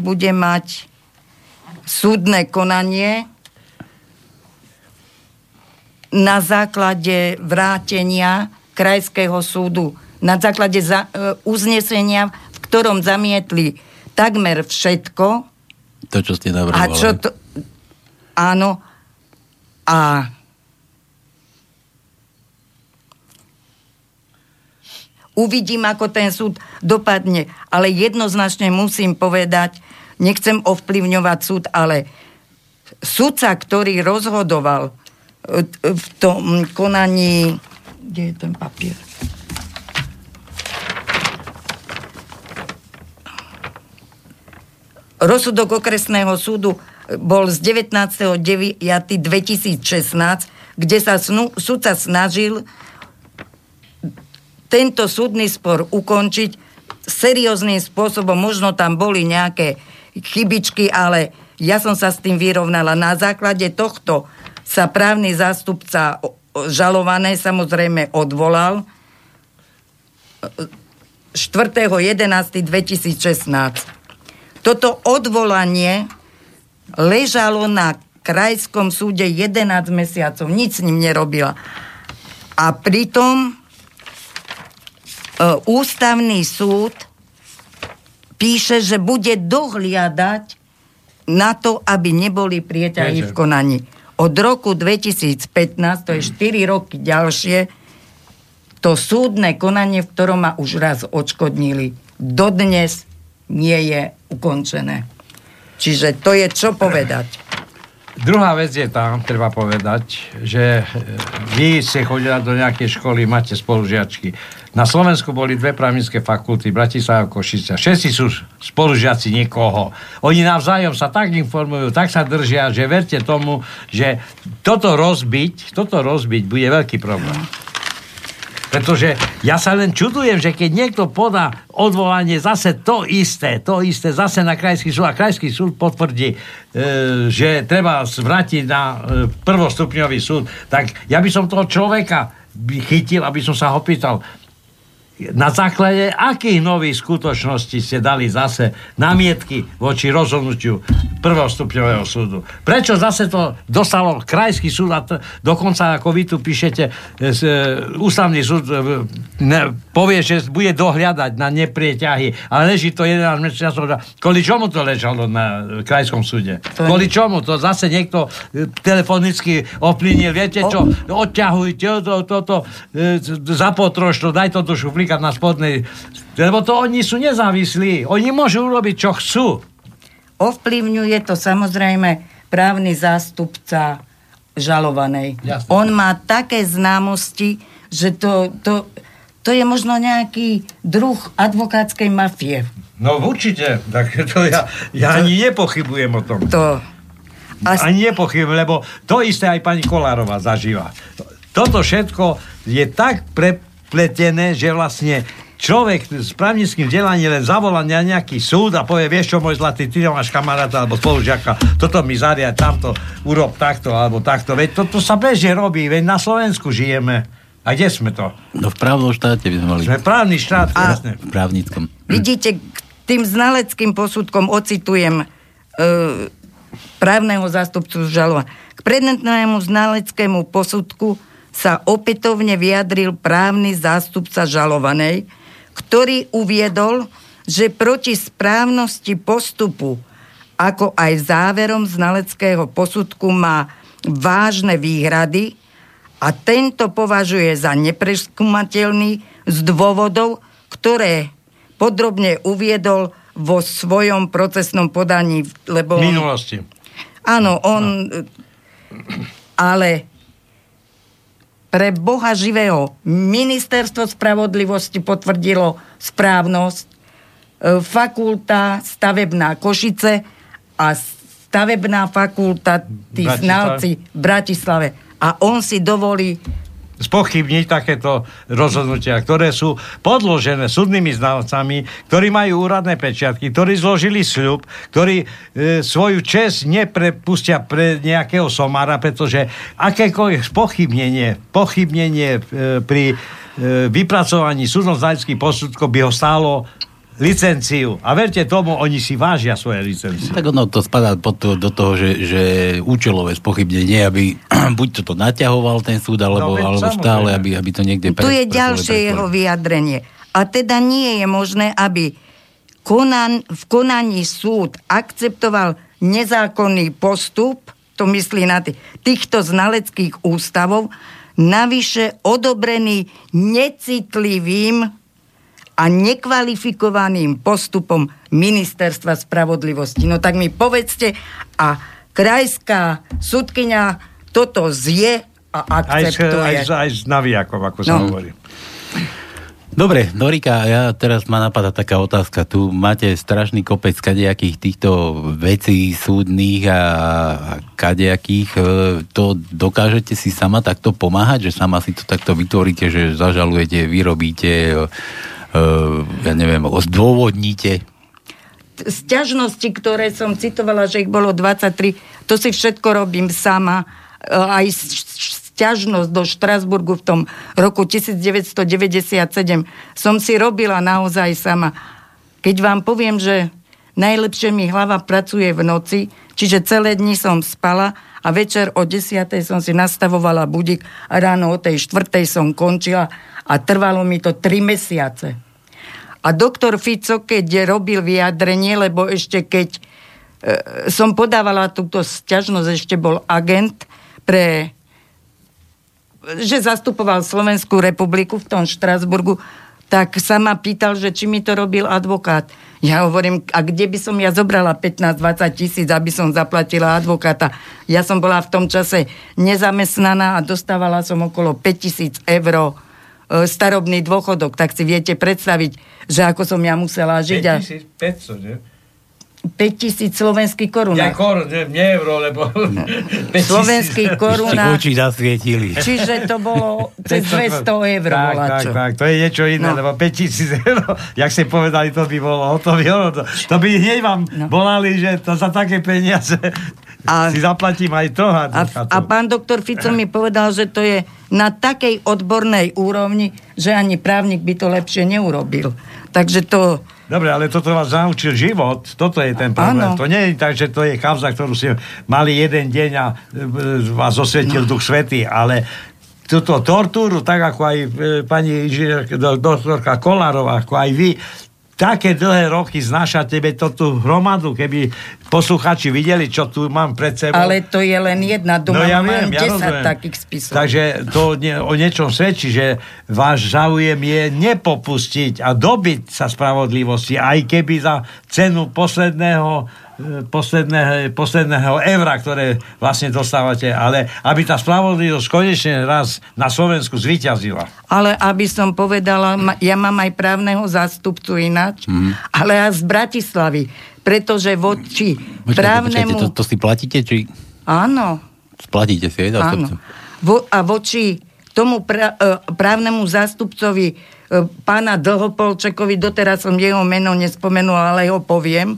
bude mať súdne konanie na základe vrátenia krajského súdu, na základe za, e, uznesenia, ktorom zamietli takmer všetko. To, čo ste navrhovali. A čo to, áno. A uvidím, ako ten súd dopadne. Ale jednoznačne musím povedať, nechcem ovplyvňovať súd, ale sudca, ktorý rozhodoval v tom konaní, kde je ten papier? Rozsudok okresného súdu bol z 19.9.2016, kde sa snu, snažil tento súdny spor ukončiť serióznym spôsobom. Možno tam boli nejaké chybičky, ale ja som sa s tým vyrovnala. Na základe tohto sa právny zástupca žalované samozrejme odvolal 4.11.2016. Toto odvolanie ležalo na krajskom súde 11 mesiacov, nič s ním nerobila. A pritom e, ústavný súd píše, že bude dohliadať na to, aby neboli prieťahy v konaní. Od roku 2015, to je 4 roky ďalšie, to súdne konanie, v ktorom ma už raz odškodnili, dodnes nie je ukončené. Čiže to je čo povedať. Druhá vec je tam, treba povedať, že e, vy ste chodili do nejakej školy, máte spolužiačky. Na Slovensku boli dve právnické fakulty, Bratislava a Košice. Všetci sú spolužiaci niekoho. Oni navzájom sa tak informujú, tak sa držia, že verte tomu, že toto rozbiť, toto rozbiť bude veľký problém. Pretože ja sa len čudujem, že keď niekto podá odvolanie zase to isté, to isté, zase na krajský súd. A krajský súd potvrdí, e, že treba zvrátiť na e, prvostupňový súd, tak ja by som toho človeka chytil, aby som sa ho pýtal, na základe akých nových skutočností ste dali zase namietky voči rozhodnutiu prvostupňového súdu? Prečo zase to dostalo krajský súd a t- dokonca, ako vy tu píšete, e, e, ústavný súd e, ne, povie, že bude dohľadať na neprieťahy, ale leží to 11 mesiacov. Kvôli čomu to ležalo na krajskom súde? Kvôli čomu? To zase niekto e, telefonicky ovplynil. Viete čo? Odťahujte to, to, to, e, za potrošku, daj to do šuflíka napríklad na spodnej, lebo to oni sú nezávislí. Oni môžu urobiť, čo chcú. Ovplyvňuje to samozrejme právny zástupca žalovanej. Jasne. On má také známosti, že to, to, to je možno nejaký druh advokátskej mafie. No určite, tak to ja, ja ani nepochybujem o tom. To, a... Ani nepochybujem, lebo to isté aj pani Kolárova zažíva. Toto všetko je tak pre, prepletené, že vlastne človek s právnickým vzdelaním len zavolá na nejaký súd a povie, vieš čo, môj zlatý, ty máš kamaráta alebo spolužiaka, toto mi zaria, tamto, urob takto alebo takto. Veď toto sa bežne robí, veď na Slovensku žijeme. A kde sme to? No v právnom štáte by sme mali. Sme právny štát, a jasne. V právnickom. Vidíte, k tým znaleckým posudkom ocitujem e, právneho zástupcu žalova. K predmetnému znaleckému posudku sa opätovne vyjadril právny zástupca žalovanej, ktorý uviedol, že proti správnosti postupu, ako aj záverom znaleckého posudku má vážne výhrady a tento považuje za nepreskúmateľný z dôvodov, ktoré podrobne uviedol vo svojom procesnom podaní. Lebo on, minulosti. Áno, on... No. Ale pre Boha živého. Ministerstvo spravodlivosti potvrdilo správnosť, e, fakulta stavebná Košice a stavebná fakulta, tí znalci v Bratislave. A on si dovolí spochybniť takéto rozhodnutia, ktoré sú podložené súdnymi znalcami, ktorí majú úradné pečiatky, ktorí zložili sľub, ktorí e, svoju čest neprepustia pre nejakého somára, pretože akékoľvek spochybnenie, pochybnenie e, pri e, vypracovaní súdno-znaleckých posudkov by ho stálo licenciu. A verte tomu, oni si vážia svoje licencie. Tak ono to spadá pod to, do toho, že, že účelové spochybnenie, aby <clears throat> buď to naťahoval ten súd, alebo, no, alebo stále, aby, aby to niekde... Tu je ďalšie jeho vyjadrenie. A teda nie je možné, aby konan, v konaní súd akceptoval nezákonný postup, to myslí na tých, týchto znaleckých ústavov, navyše odobrený necitlivým a nekvalifikovaným postupom ministerstva spravodlivosti. No tak mi povedzte, a krajská sudkynia toto zje a akceptuje. Aj, aj, aj s navijakom, ako no. sa hovorí. Dobre, Dorika, ja teraz ma napadá taká otázka. Tu máte strašný kopec kadejakých týchto vecí súdnych a, a kadejakých. E, to dokážete si sama takto pomáhať, že sama si to takto vytvoríte, že zažalujete, vyrobíte, uh, ja neviem, zdôvodníte? sťažnosti, ktoré som citovala, že ich bolo 23, to si všetko robím sama. E, aj sťažnosť do Štrasburgu v tom roku 1997 som si robila naozaj sama. Keď vám poviem, že najlepšie mi hlava pracuje v noci, čiže celé dni som spala a večer o 10. som si nastavovala budík a ráno o tej 4. som končila a trvalo mi to 3 mesiace. A doktor Fico, keď robil vyjadrenie, lebo ešte keď e, som podávala túto sťažnosť, ešte bol agent pre že zastupoval Slovenskú republiku v tom Štrasburgu, tak sa ma pýtal, že či mi to robil advokát. Ja hovorím, a kde by som ja zobrala 15-20 tisíc, aby som zaplatila advokáta. Ja som bola v tom čase nezamestnaná a dostávala som okolo 5 tisíc eur starobný dôchodok. Tak si viete predstaviť, že ako som ja musela žiť. 5500, že? 5000 slovenských korún. Ja korun, nie, nie euro, lebo... <laughs> No. Slovenských korún. Oči zasvietili. Čiže to bolo cez 200 eur. Tak, tak, tak, to je niečo iné, no. lebo 5000 eur, <laughs> jak ste povedali, to by bolo, to by, <laughs> to, to by hneď vám no. volali, že to za také peniaze a, si zaplatím aj to. A, a pán doktor Fico mi povedal, že to je na takej odbornej úrovni, že ani právnik by to lepšie neurobil. Takže to Dobre, ale toto vás naučil život. Toto je ten problém. Ano. To nie je tak, že to je kauza, ktorú si mali jeden deň a e, vás osvietil no. duch svety, ale túto tortúru, tak ako aj e, pani doktorka Kolárová, ako aj vy, také dlhé roky znáša tebe to tú hromadu, keby posluchači videli, čo tu mám pred sebou. Ale to je len jedna, doma no ja mám viem, 10 ja takých spisov. Takže to nie, o niečom svedčí, že váš záujem je nepopustiť a dobiť sa spravodlivosti, aj keby za cenu posledného posledného, posledného eura, ktoré vlastne dostávate, ale aby tá spravodlivosť konečne raz na Slovensku zvyťazila. Ale aby som povedala, ja mám aj právneho zástupcu ináč, mm. ale aj z Bratislavy, pretože voči počkajte, právnemu... Počkajte, to, to si platíte, či... Áno. Splatíte si, aj Áno. Vo, a voči tomu pra, e, právnemu zástupcovi e, pána Dlhopolčekovi, doteraz som jeho meno nespomenula, ale ho poviem,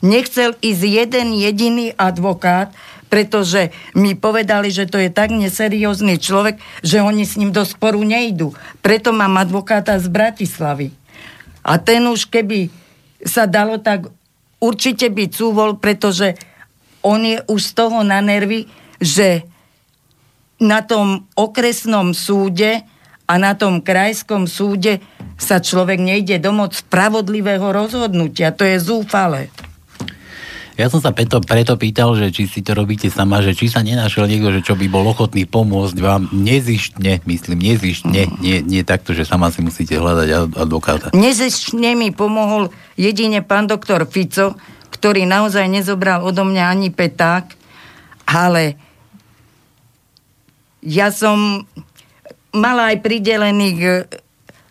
nechcel ísť jeden jediný advokát, pretože mi povedali, že to je tak neseriózny človek, že oni s ním do sporu nejdú. Preto mám advokáta z Bratislavy. A ten už keby sa dalo tak určite byť súvol, pretože on je už z toho na nervy, že na tom okresnom súde a na tom krajskom súde sa človek nejde domôcť spravodlivého rozhodnutia. To je zúfale. Ja som sa preto, preto pýtal, že či si to robíte sama, že či sa nenašiel niekto, že čo by bol ochotný pomôcť vám nezištne, myslím, nezištne, nie, nie takto, že sama si musíte hľadať advokáta. Nezištne mi pomohol jedine pán doktor Fico, ktorý naozaj nezobral odo mňa ani peták, ale ja som mala aj pridelených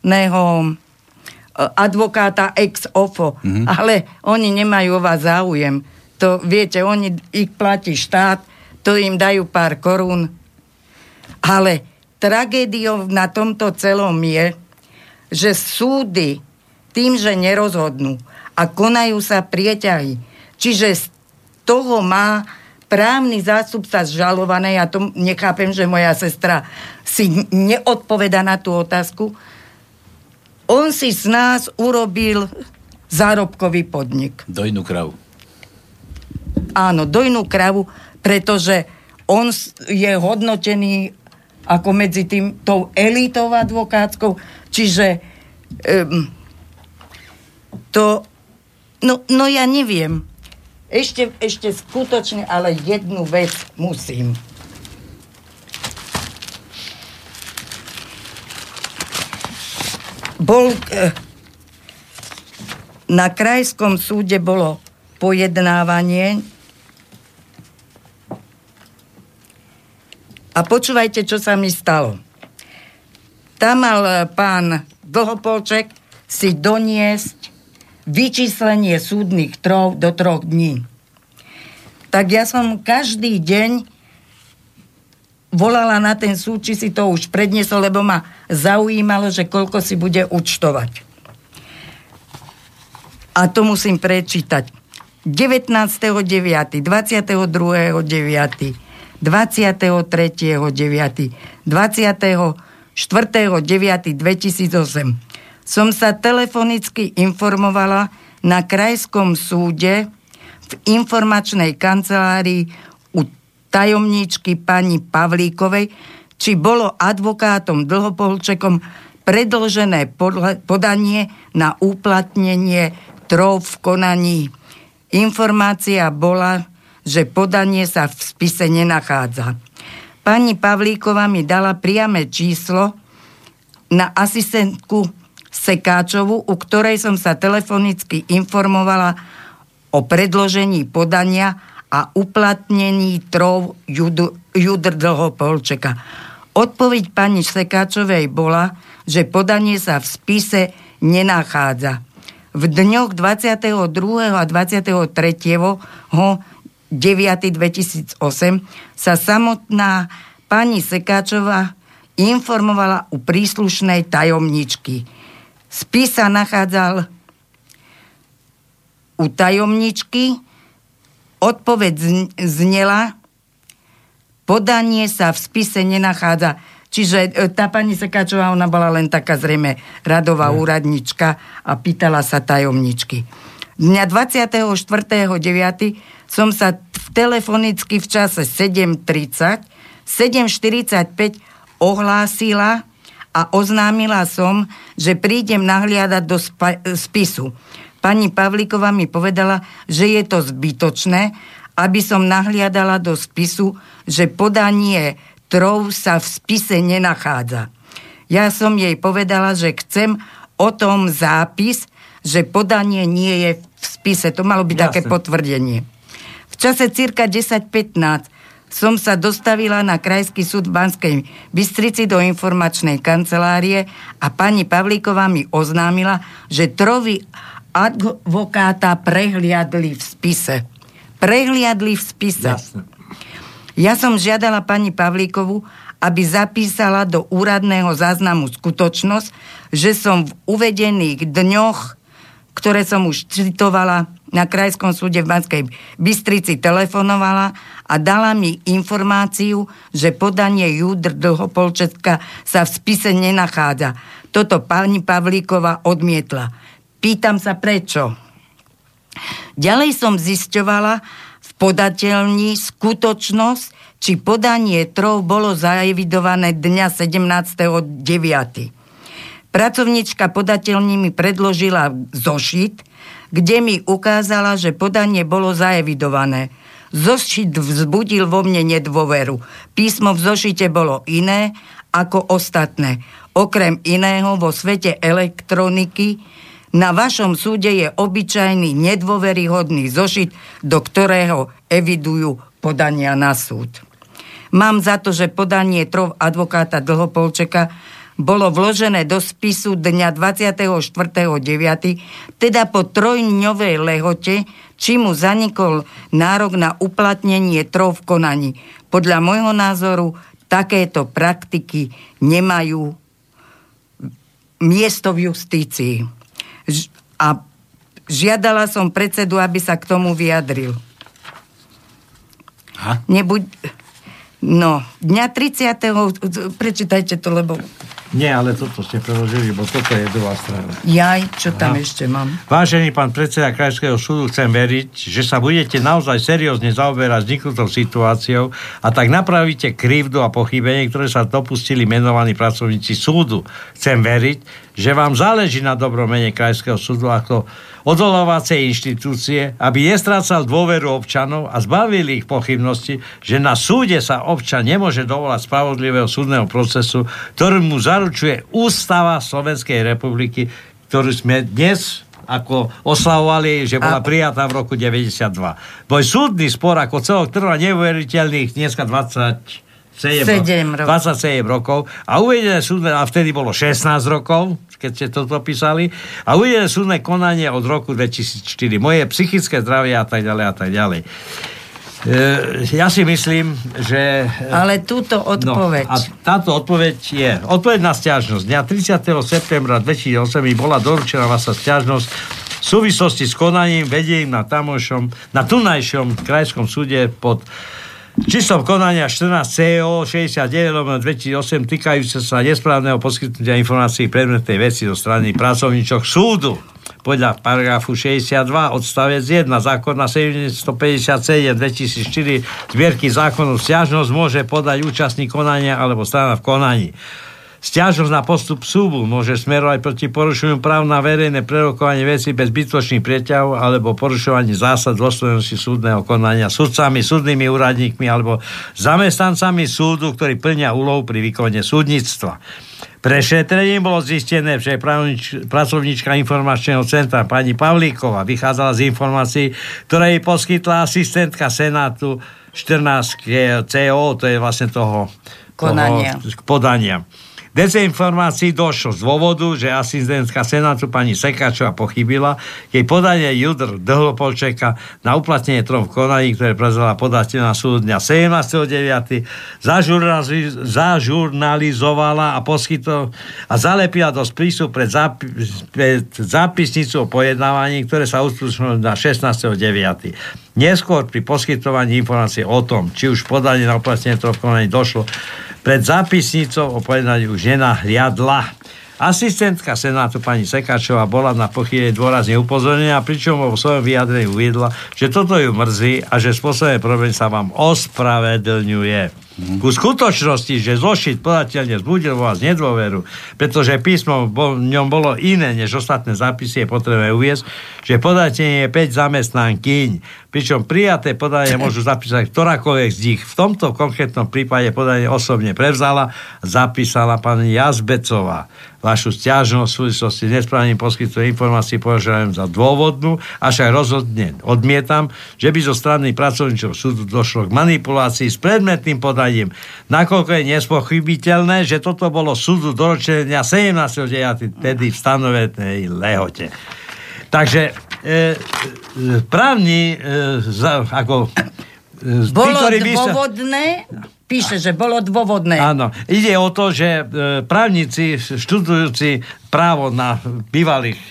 neho advokáta ex ofo, mm-hmm. ale oni nemajú o vás záujem to viete, oni ich platí štát, to im dajú pár korún. Ale tragédiou na tomto celom je, že súdy tým, že nerozhodnú a konajú sa prieťahy, čiže z toho má právny zástupca zžalované, ja to nechápem, že moja sestra si neodpoveda na tú otázku, on si z nás urobil zárobkový podnik. Dojnú kravu áno, dojnú kravu, pretože on je hodnotený ako medzi tým tou elitou advokátskou, čiže um, to, no, no ja neviem. Ešte, ešte skutočne, ale jednu vec musím. Bol, eh, na krajskom súde bolo pojednávanie A počúvajte, čo sa mi stalo. Tam mal e, pán Dlhopolček si doniesť vyčíslenie súdnych trov do troch dní. Tak ja som každý deň volala na ten súd, či si to už predniesol, lebo ma zaujímalo, že koľko si bude účtovať. A to musím prečítať. 19.9., 22.9., 23.9., 24.9.2008 som sa telefonicky informovala na Krajskom súde v informačnej kancelárii u tajomníčky pani Pavlíkovej, či bolo advokátom Dlhopolčekom predlžené podanie na uplatnenie trov v konaní. Informácia bola, že podanie sa v spise nenachádza. Pani Pavlíková mi dala priame číslo na asistentku Sekáčovu, u ktorej som sa telefonicky informovala o predložení podania a uplatnení trov Judr Dlhopolčeka. Odpoveď pani Sekáčovej bola, že podanie sa v spise nenachádza. V dňoch 22. a 23. 9.2008 sa samotná pani Sekáčová informovala u príslušnej tajomničky. Spis sa nachádzal u tajomničky, odpoveď znela, podanie sa v spise nenachádza. Čiže e, tá pani Sekáčová, ona bola len taká zrejme radová mm. úradnička a pýtala sa tajomničky. Dňa 24.9. som sa telefonicky v čase 7.30, 7.45 ohlásila a oznámila som, že prídem nahliadať do spa- spisu. Pani Pavlíková mi povedala, že je to zbytočné, aby som nahliadala do spisu, že podanie trov sa v spise nenachádza. Ja som jej povedala, že chcem o tom zápis, že podanie nie je v spise. To malo byť Jasne. také potvrdenie. V čase cirka 10.15 som sa dostavila na Krajský súd v Banskej Bystrici do informačnej kancelárie a pani Pavlíková mi oznámila, že trovy advokáta prehliadli v spise. Prehliadli v spise. Jasne. Ja som žiadala pani Pavlíkovu, aby zapísala do úradného záznamu skutočnosť, že som v uvedených dňoch, ktoré som už citovala na Krajskom súde v Banskej Bystrici, telefonovala a dala mi informáciu, že podanie Júdr Dlhopolčetka sa v spise nenachádza. Toto pani Pavlíková odmietla. Pýtam sa prečo. Ďalej som zisťovala, podateľní skutočnosť, či podanie trov bolo zaevidované dňa 17.9. Pracovnička podateľní mi predložila zošit, kde mi ukázala, že podanie bolo zaevidované. Zošit vzbudil vo mne nedôveru. Písmo v zošite bolo iné ako ostatné. Okrem iného vo svete elektroniky na vašom súde je obyčajný nedôveryhodný zošit, do ktorého evidujú podania na súd. Mám za to, že podanie trov advokáta Dlhopolčeka bolo vložené do spisu dňa 24.9., teda po trojňovej lehote, či mu zanikol nárok na uplatnenie trov v konaní. Podľa môjho názoru takéto praktiky nemajú miesto v justícii a žiadala som predsedu, aby sa k tomu vyjadril. Ha? Nebuď... No, dňa 30. Prečítajte to, lebo nie, ale toto ste preložili, bo toto je druhá strana. Jaj, čo tam Aha. ešte mám? Vážený pán predseda Krajského súdu, chcem veriť, že sa budete naozaj seriózne zaoberať vzniknutou situáciou a tak napravíte krivdu a pochybenie, ktoré sa dopustili menovaní pracovníci súdu. Chcem veriť, že vám záleží na dobrom mene Krajského súdu ako odolávacej inštitúcie, aby nestrácal dôveru občanov a zbavili ich pochybnosti, že na súde sa občan nemôže dovolať spravodlivého súdneho procesu, ktorý mu zaručuje Ústava Slovenskej republiky, ktorú sme dnes ako oslavovali, že bola prijatá v roku 92. Boj súdny spor ako celok trvá neuveriteľných dneska 20 7, 27 rokov. a uvedené súdne, a vtedy bolo 16 rokov, keď ste toto písali, a uvedené súdne konanie od roku 2004. Moje psychické zdravie a tak ďalej a tak ďalej. E, ja si myslím, že... Ale túto odpoveď... No, a táto odpoveď je... Odpoveď na stiažnosť. Dňa 30. septembra 2008 mi bola doručená vaša stiažnosť V súvislosti s konaním vedie im na tamošom, na tunajšom krajskom súde pod Číslom konania 14 CO 69 2008 týkajúce sa nesprávneho poskytnutia informácií predmetnej veci zo strany pracovníčok súdu podľa paragrafu 62 odstavec 1 zákona 757 2004 zbierky zákonu stiažnosť môže podať účastník konania alebo strana v konaní. Stiažnosť na postup súbu môže smerovať proti porušeniu práv na verejné prerokovanie veci bez bytočných prieťahov alebo porušovanie zásad dôstojnosti súdneho konania sudcami, súdnymi úradníkmi alebo zamestnancami súdu, ktorí plnia úlohu pri výkone súdnictva. Prešetrením bolo zistené, že pracovníčka informačného centra pani Pavlíková vychádzala z informácií, ktoré jej poskytla asistentka Senátu 14 CO, to je vlastne toho, Konania. toho podania. Dezinformácií došlo z dôvodu, že asistentka Senátu pani Sekačová pochybila, jej podanie Judr Dhlopolčeka na uplatnenie trom konaní, ktoré prezala podateľ na súd dňa 17.9. zažurnalizovala a poskytol a zalepila do spisu pred, zápi, pred zápisnicu o pojednávaní, ktoré sa uskutočnilo na 16.9. Neskôr pri poskytovaní informácie o tom, či už podanie na uplatnenie trom konaní došlo pred zápisnicou o pojednaní už nenahliadla. Asistentka Senátu pani Sekačová bola na pochýle dôrazne upozornená, pričom vo svojom vyjadrení uviedla, že toto ju mrzí a že spôsobné problém sa vám ospravedlňuje. Ku skutočnosti, že zošit podateľne zbudil vo vás nedôveru, pretože písmo v ňom bolo iné než ostatné zápisy, je potrebné uviezť, že podateľne je 5 zamestnankyň, pričom prijaté podanie môžu zapísať ktorákoľvek z nich. V tomto konkrétnom prípade podanie osobne prevzala, zapísala pani Jazbecová vašu stiažnosť v súvislosti s nesprávnym poskytnutím informácií považujem za dôvodnú, však rozhodne odmietam, že by zo strany pracovníčov súdu došlo k manipulácii s predmetným podaním. Nakoľko je nespochybiteľné, že toto bolo súdu doročenia 17.9. tedy v stanovenej lehote. Takže e, e, právni e, za, ako e, bolo tí, dôvodné sa píše, že bolo dôvodné. Áno. Ide o to, že e, právnici, študujúci právo na bývalých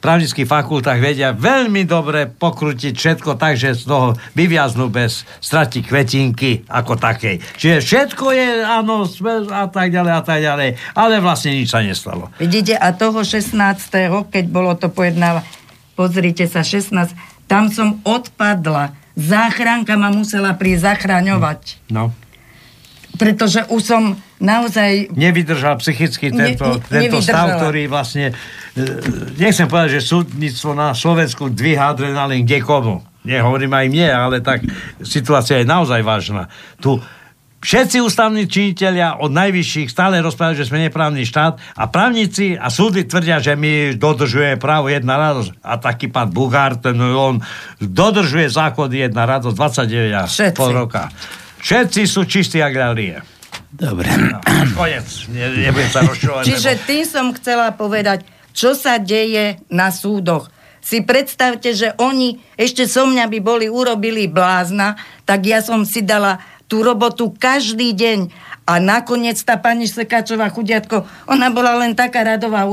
právnických fakultách vedia veľmi dobre pokrutiť všetko tak, že z toho vyviaznú bez strati kvetinky ako takej. Čiže všetko je, áno, a tak ďalej, a tak ďalej, ale vlastne nič sa nestalo. Vidíte, a toho 16. keď bolo to pojednáva, pozrite sa, 16. Tam som odpadla. Záchranka ma musela prísť zachraňovať. No pretože už som naozaj... Nevydržal psychicky tento, ne, tento stav, ktorý vlastne... E, nechcem povedať, že súdnictvo na Slovensku dvíha adrenalín kde komu. Nehovorím aj mne, ale tak situácia je naozaj vážna. Tu Všetci ústavní činiteľia od najvyšších stále rozprávajú, že sme neprávny štát a právnici a súdy tvrdia, že my dodržujeme právo jedna radosť. A taký pán Bugár, ten on dodržuje zákon jedna radosť 29 a pol roka. Všetci sú čistí jak ľalie. Dobre. No, konec. Ne, nebudem sa rozšovať. Čiže lebo... tým som chcela povedať, čo sa deje na súdoch. Si predstavte, že oni ešte so mňa by boli urobili blázna, tak ja som si dala tú robotu každý deň a nakoniec tá pani Sekáčová chudiatko, ona bola len taká radová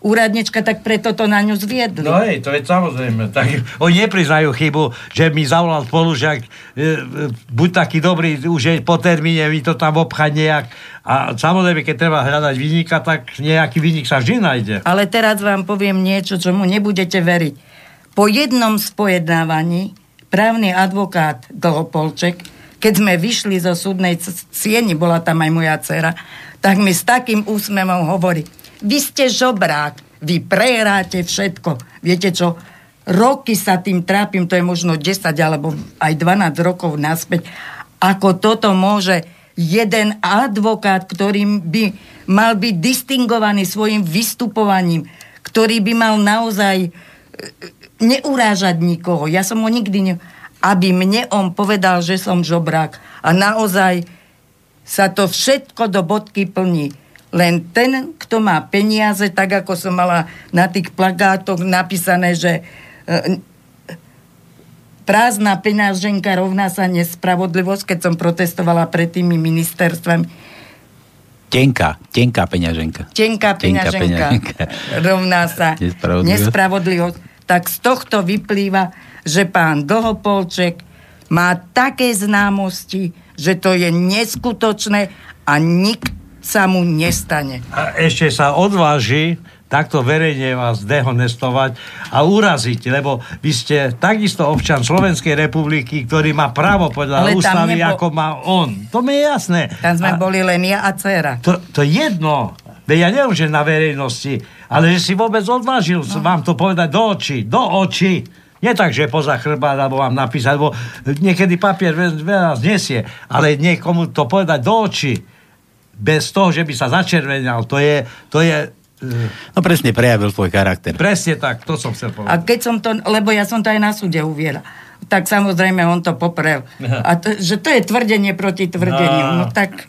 úradnička, tak preto to na ňu zviedli. No hej, to je samozrejme. Tak, oni nepriznajú chybu, že mi zavolal spolužiak, e, e, buď taký dobrý, už je po termíne, mi to tam obchať nejak. A samozrejme, keď treba hľadať vynika, tak nejaký vynik sa vždy nájde. Ale teraz vám poviem niečo, čo mu nebudete veriť. Po jednom spojednávaní právny advokát Dlhopolček keď sme vyšli zo súdnej sieni, bola tam aj moja dcera, tak mi s takým úsmevom hovorí, vy ste žobrák, vy prehráte všetko. Viete čo, roky sa tým trápim, to je možno 10 alebo aj 12 rokov naspäť, ako toto môže jeden advokát, ktorý by mal byť distingovaný svojim vystupovaním, ktorý by mal naozaj e, neurážať nikoho. Ja som ho nikdy ne aby mne on povedal, že som žobrák. A naozaj sa to všetko do bodky plní. Len ten, kto má peniaze, tak ako som mala na tých plagátoch napísané, že e, prázdna peňaženka rovná sa nespravodlivosť, keď som protestovala pred tými ministerstvami. Tenká, tenká peňaženka. Tenká peňaženka, peňaženka rovná sa nespravodlivosť. nespravodlivosť tak z tohto vyplýva, že pán Dlhopolček má také známosti, že to je neskutočné a nik sa mu nestane. A ešte sa odváži takto verejne vás dehonestovať a uraziť, lebo vy ste takisto občan Slovenskej republiky, ktorý má právo podľa Ale ústavy, nebo... ako má on. To mi je jasné. Tam sme a... boli len ja a dcera. To, to jedno. Veď ja neviem, že na verejnosti, ale že si vôbec odvážil no. vám to povedať do očí. Do očí. Nie tak, že poza chrbát, alebo vám napísať, lebo niekedy papier veľa znesie, ale niekomu to povedať do očí bez toho, že by sa začervenal, to je, to je No presne prejavil svoj charakter. Presne tak, to som chcel povedať. A keď som to, lebo ja som to aj na súde uviera, tak samozrejme on to poprel. A to, že to je tvrdenie proti tvrdeniu. No, no tak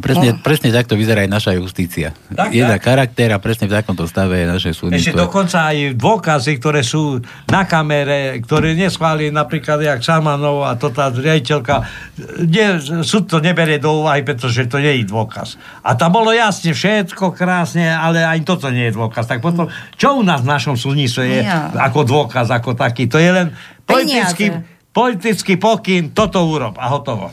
Presne, no. presne takto vyzerá aj naša justícia. Tak, je tak. charakter a presne v takomto stave je naše súdnictvo. Ešte dokonca aj dôkazy, ktoré sú na kamere, ktoré neschváli napríklad jak Samanov a to tá riaditeľka, nie, súd to neberie do úvahy, pretože to nie je dôkaz. A tam bolo jasne všetko krásne, ale aj toto nie je dôkaz. Tak potom, čo u nás v našom súdnictve je ja. ako dôkaz, ako taký? To je len politický, politický pokyn, toto urob a hotovo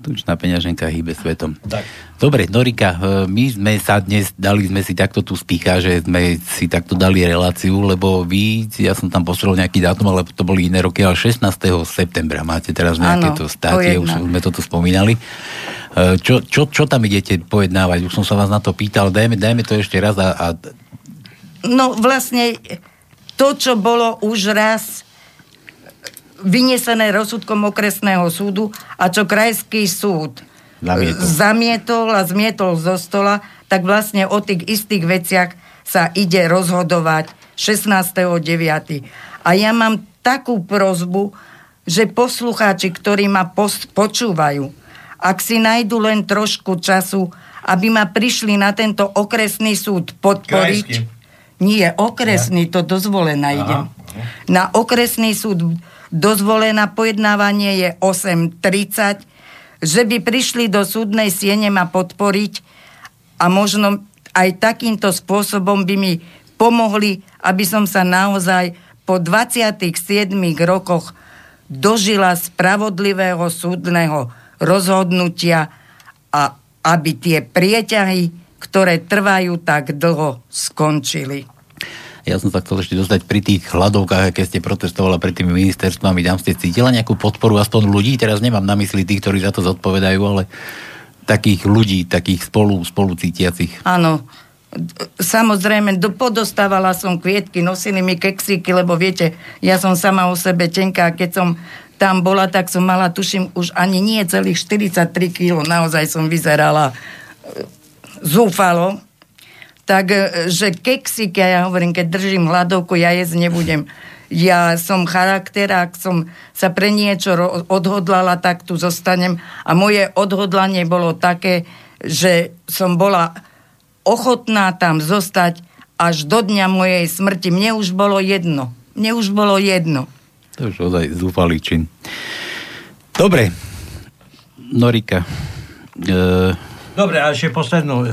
tučná peňaženka hýbe svetom. Tak. Dobre, Norika, e, my sme sa dnes, dali sme si takto tu spícha, že sme si takto dali reláciu, lebo vy, ja som tam postrel nejaký dátum, ale to boli iné roky, ale 16. septembra máte teraz nejaké to státie, už sme to tu spomínali. E, čo, čo, čo tam idete pojednávať? Už som sa vás na to pýtal, dajme, dajme to ešte raz a, a... No vlastne to, čo bolo už raz vynesené rozsudkom okresného súdu a čo krajský súd zamietol. zamietol a zmietol zo stola, tak vlastne o tých istých veciach sa ide rozhodovať 16.9. A ja mám takú prozbu, že poslucháči, ktorí ma pos- počúvajú, ak si nájdu len trošku času, aby ma prišli na tento okresný súd podporiť. Krajský. Nie, okresný, ja. to dozvolená idem. Na okresný súd dozvolená pojednávanie je 8.30, že by prišli do súdnej siene ma podporiť a možno aj takýmto spôsobom by mi pomohli, aby som sa naozaj po 27 rokoch dožila spravodlivého súdneho rozhodnutia a aby tie prieťahy, ktoré trvajú tak dlho, skončili. Ja som sa chcel ešte dostať pri tých hladovkách, keď ste protestovala pred tými ministerstvami, tam ste cítila nejakú podporu aspoň ľudí, teraz nemám na mysli tých, ktorí za to zodpovedajú, ale takých ľudí, takých spolu, spolu cítiacich. Áno, Samozrejme, do, podostávala som kvietky, nosili mi keksíky, lebo viete, ja som sama o sebe tenká, keď som tam bola, tak som mala, tuším, už ani nie celých 43 kg, naozaj som vyzerala e, zúfalo tak e, keksik, ja hovorím, keď držím hladovku, ja jesť nebudem. Ja som charakter, ak som sa pre niečo odhodlala, tak tu zostanem. A moje odhodlanie bolo také, že som bola ochotná tam zostať až do dňa mojej smrti. Mne už bolo jedno. Mne už bolo jedno. To už ozaj zúfalý čin. Dobre. Norika. E- Dobre, a ešte poslednú. E,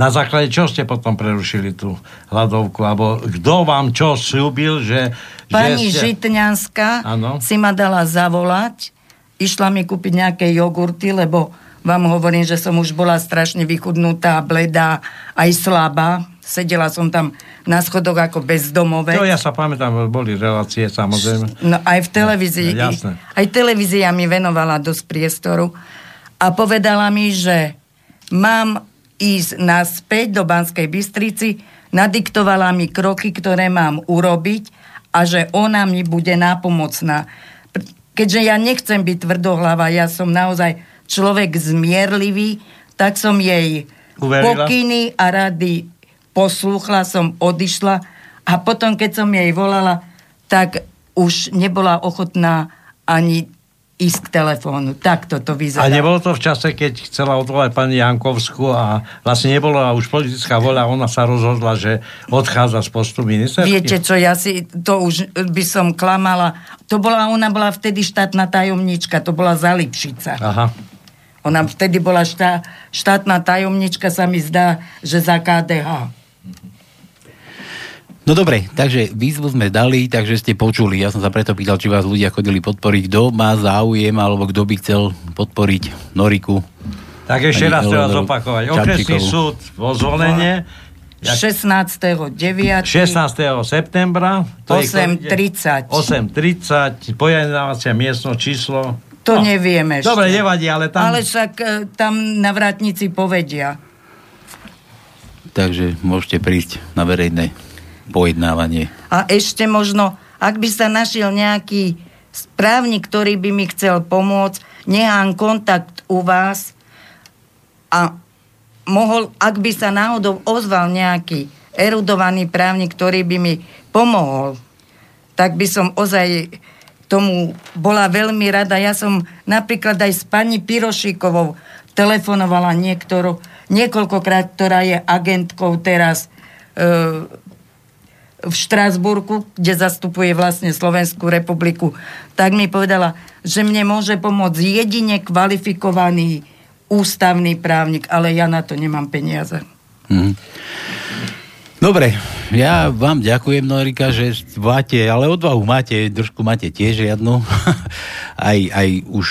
na základe čo ste potom prerušili tú hľadovku? Alebo kto vám čo slúbil, že... Pani že ste... Žitňanská ano? si ma dala zavolať, išla mi kúpiť nejaké jogurty, lebo vám hovorím, že som už bola strašne vychudnutá, bledá, aj slabá. Sedela som tam na schodoch ako bezdomové. To ja sa pamätám, boli relácie samozrejme. No aj v televízii. No, jasné. Aj televízia mi venovala dosť priestoru a povedala mi, že mám ísť naspäť do Banskej Bystrici, nadiktovala mi kroky, ktoré mám urobiť a že ona mi bude nápomocná. Keďže ja nechcem byť tvrdohlava, ja som naozaj človek zmierlivý, tak som jej Uverila. pokyny a rady poslúchla, som odišla a potom, keď som jej volala, tak už nebola ochotná ani ísť k telefónu. Takto to vyzerá. A nebolo to v čase, keď chcela odvolať pani Jankovskú a vlastne nebola už politická voľa, ona sa rozhodla, že odchádza z postu ministerky? Viete čo, ja si to už by som klamala. To bola, ona bola vtedy štátna tajomnička, to bola Zalipšica. Aha. Ona vtedy bola štá, štátna tajomnička, sa mi zdá, že za KDH. No dobre, takže výzvu sme dali, takže ste počuli. Ja som sa preto pýtal, či vás ľudia chodili podporiť. Kto má záujem, alebo kto by chcel podporiť Noriku? Tak ešte raz treba zopakovať. Okresný súd vo zvolenie 16. 9. 16. septembra 8.30 8.30 pojednávacia miestno číslo to no, nevieme ešte. Dobre, nevadí, ale tam... Ale však e, tam navratníci povedia. Takže môžete prísť na verejné pojednávanie. A ešte možno, ak by sa našiel nejaký správnik, ktorý by mi chcel pomôcť, nechám kontakt u vás a mohol, ak by sa náhodou ozval nejaký erudovaný právnik, ktorý by mi pomohol, tak by som ozaj tomu bola veľmi rada. Ja som napríklad aj s pani Pirošikovou telefonovala niektorú, niekoľkokrát, ktorá je agentkou teraz e, v Štrásburku, kde zastupuje vlastne Slovenskú republiku, tak mi povedala, že mne môže pomôcť jedine kvalifikovaný ústavný právnik, ale ja na to nemám peniaze. Hmm. Dobre, ja vám ďakujem, Norika, že máte, ale odvahu máte, držku máte tiež jednu. <laughs> aj, aj už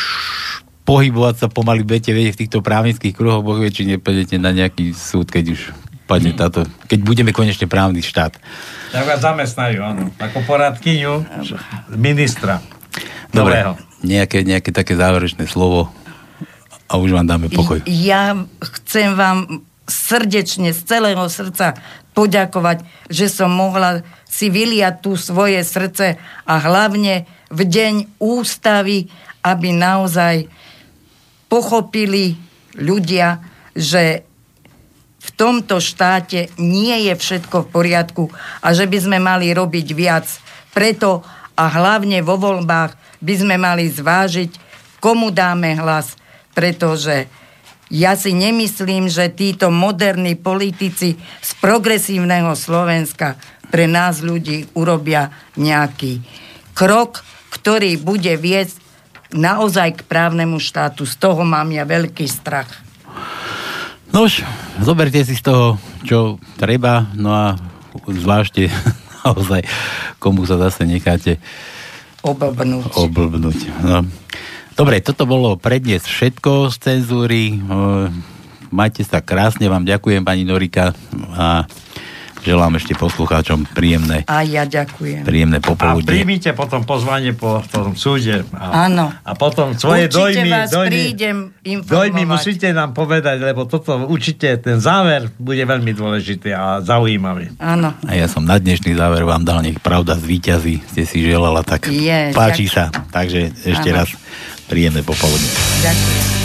pohybovať sa pomaly budete vedieť v týchto právnických kruhoch, boh vie, či na nejaký súd, keď už padne táto, keď budeme konečne právny štát. Tak vás zamestnajú, áno. Ako poradkyňu ministra. Dobre, nejaké, nejaké také záverečné slovo a už vám dáme pokoj. Ja chcem vám srdečne, z celého srdca poďakovať, že som mohla si vyliať tu svoje srdce a hlavne v deň ústavy, aby naozaj pochopili ľudia, že v tomto štáte nie je všetko v poriadku a že by sme mali robiť viac. Preto a hlavne vo voľbách by sme mali zvážiť, komu dáme hlas, pretože ja si nemyslím, že títo moderní politici z progresívneho Slovenska pre nás ľudí urobia nejaký krok, ktorý bude viesť naozaj k právnemu štátu. Z toho mám ja veľký strach. No už, zoberte si z toho, čo treba, no a zvážte <laughs> naozaj, komu sa zase necháte oblbnúť. oblbnúť. No. Dobre, toto bolo prednes všetko z cenzúry. Majte sa krásne, vám ďakujem pani Norika a Želám ešte poslucháčom príjemné. A ja ďakujem. Príjemné popoludne. A príjmite potom pozvanie po tom súde. A, Áno. A potom svoje určite dojmy, vás dojmy, prídem dojmy musíte nám povedať, lebo toto určite ten záver bude veľmi dôležitý a zaujímavý. Áno. A ja som na dnešný záver vám dal, nech pravda zvýťazí, ste si želala, tak Je, páči ďakujem. sa. Takže ešte Áno. raz príjemné popoludne. Ďakujem.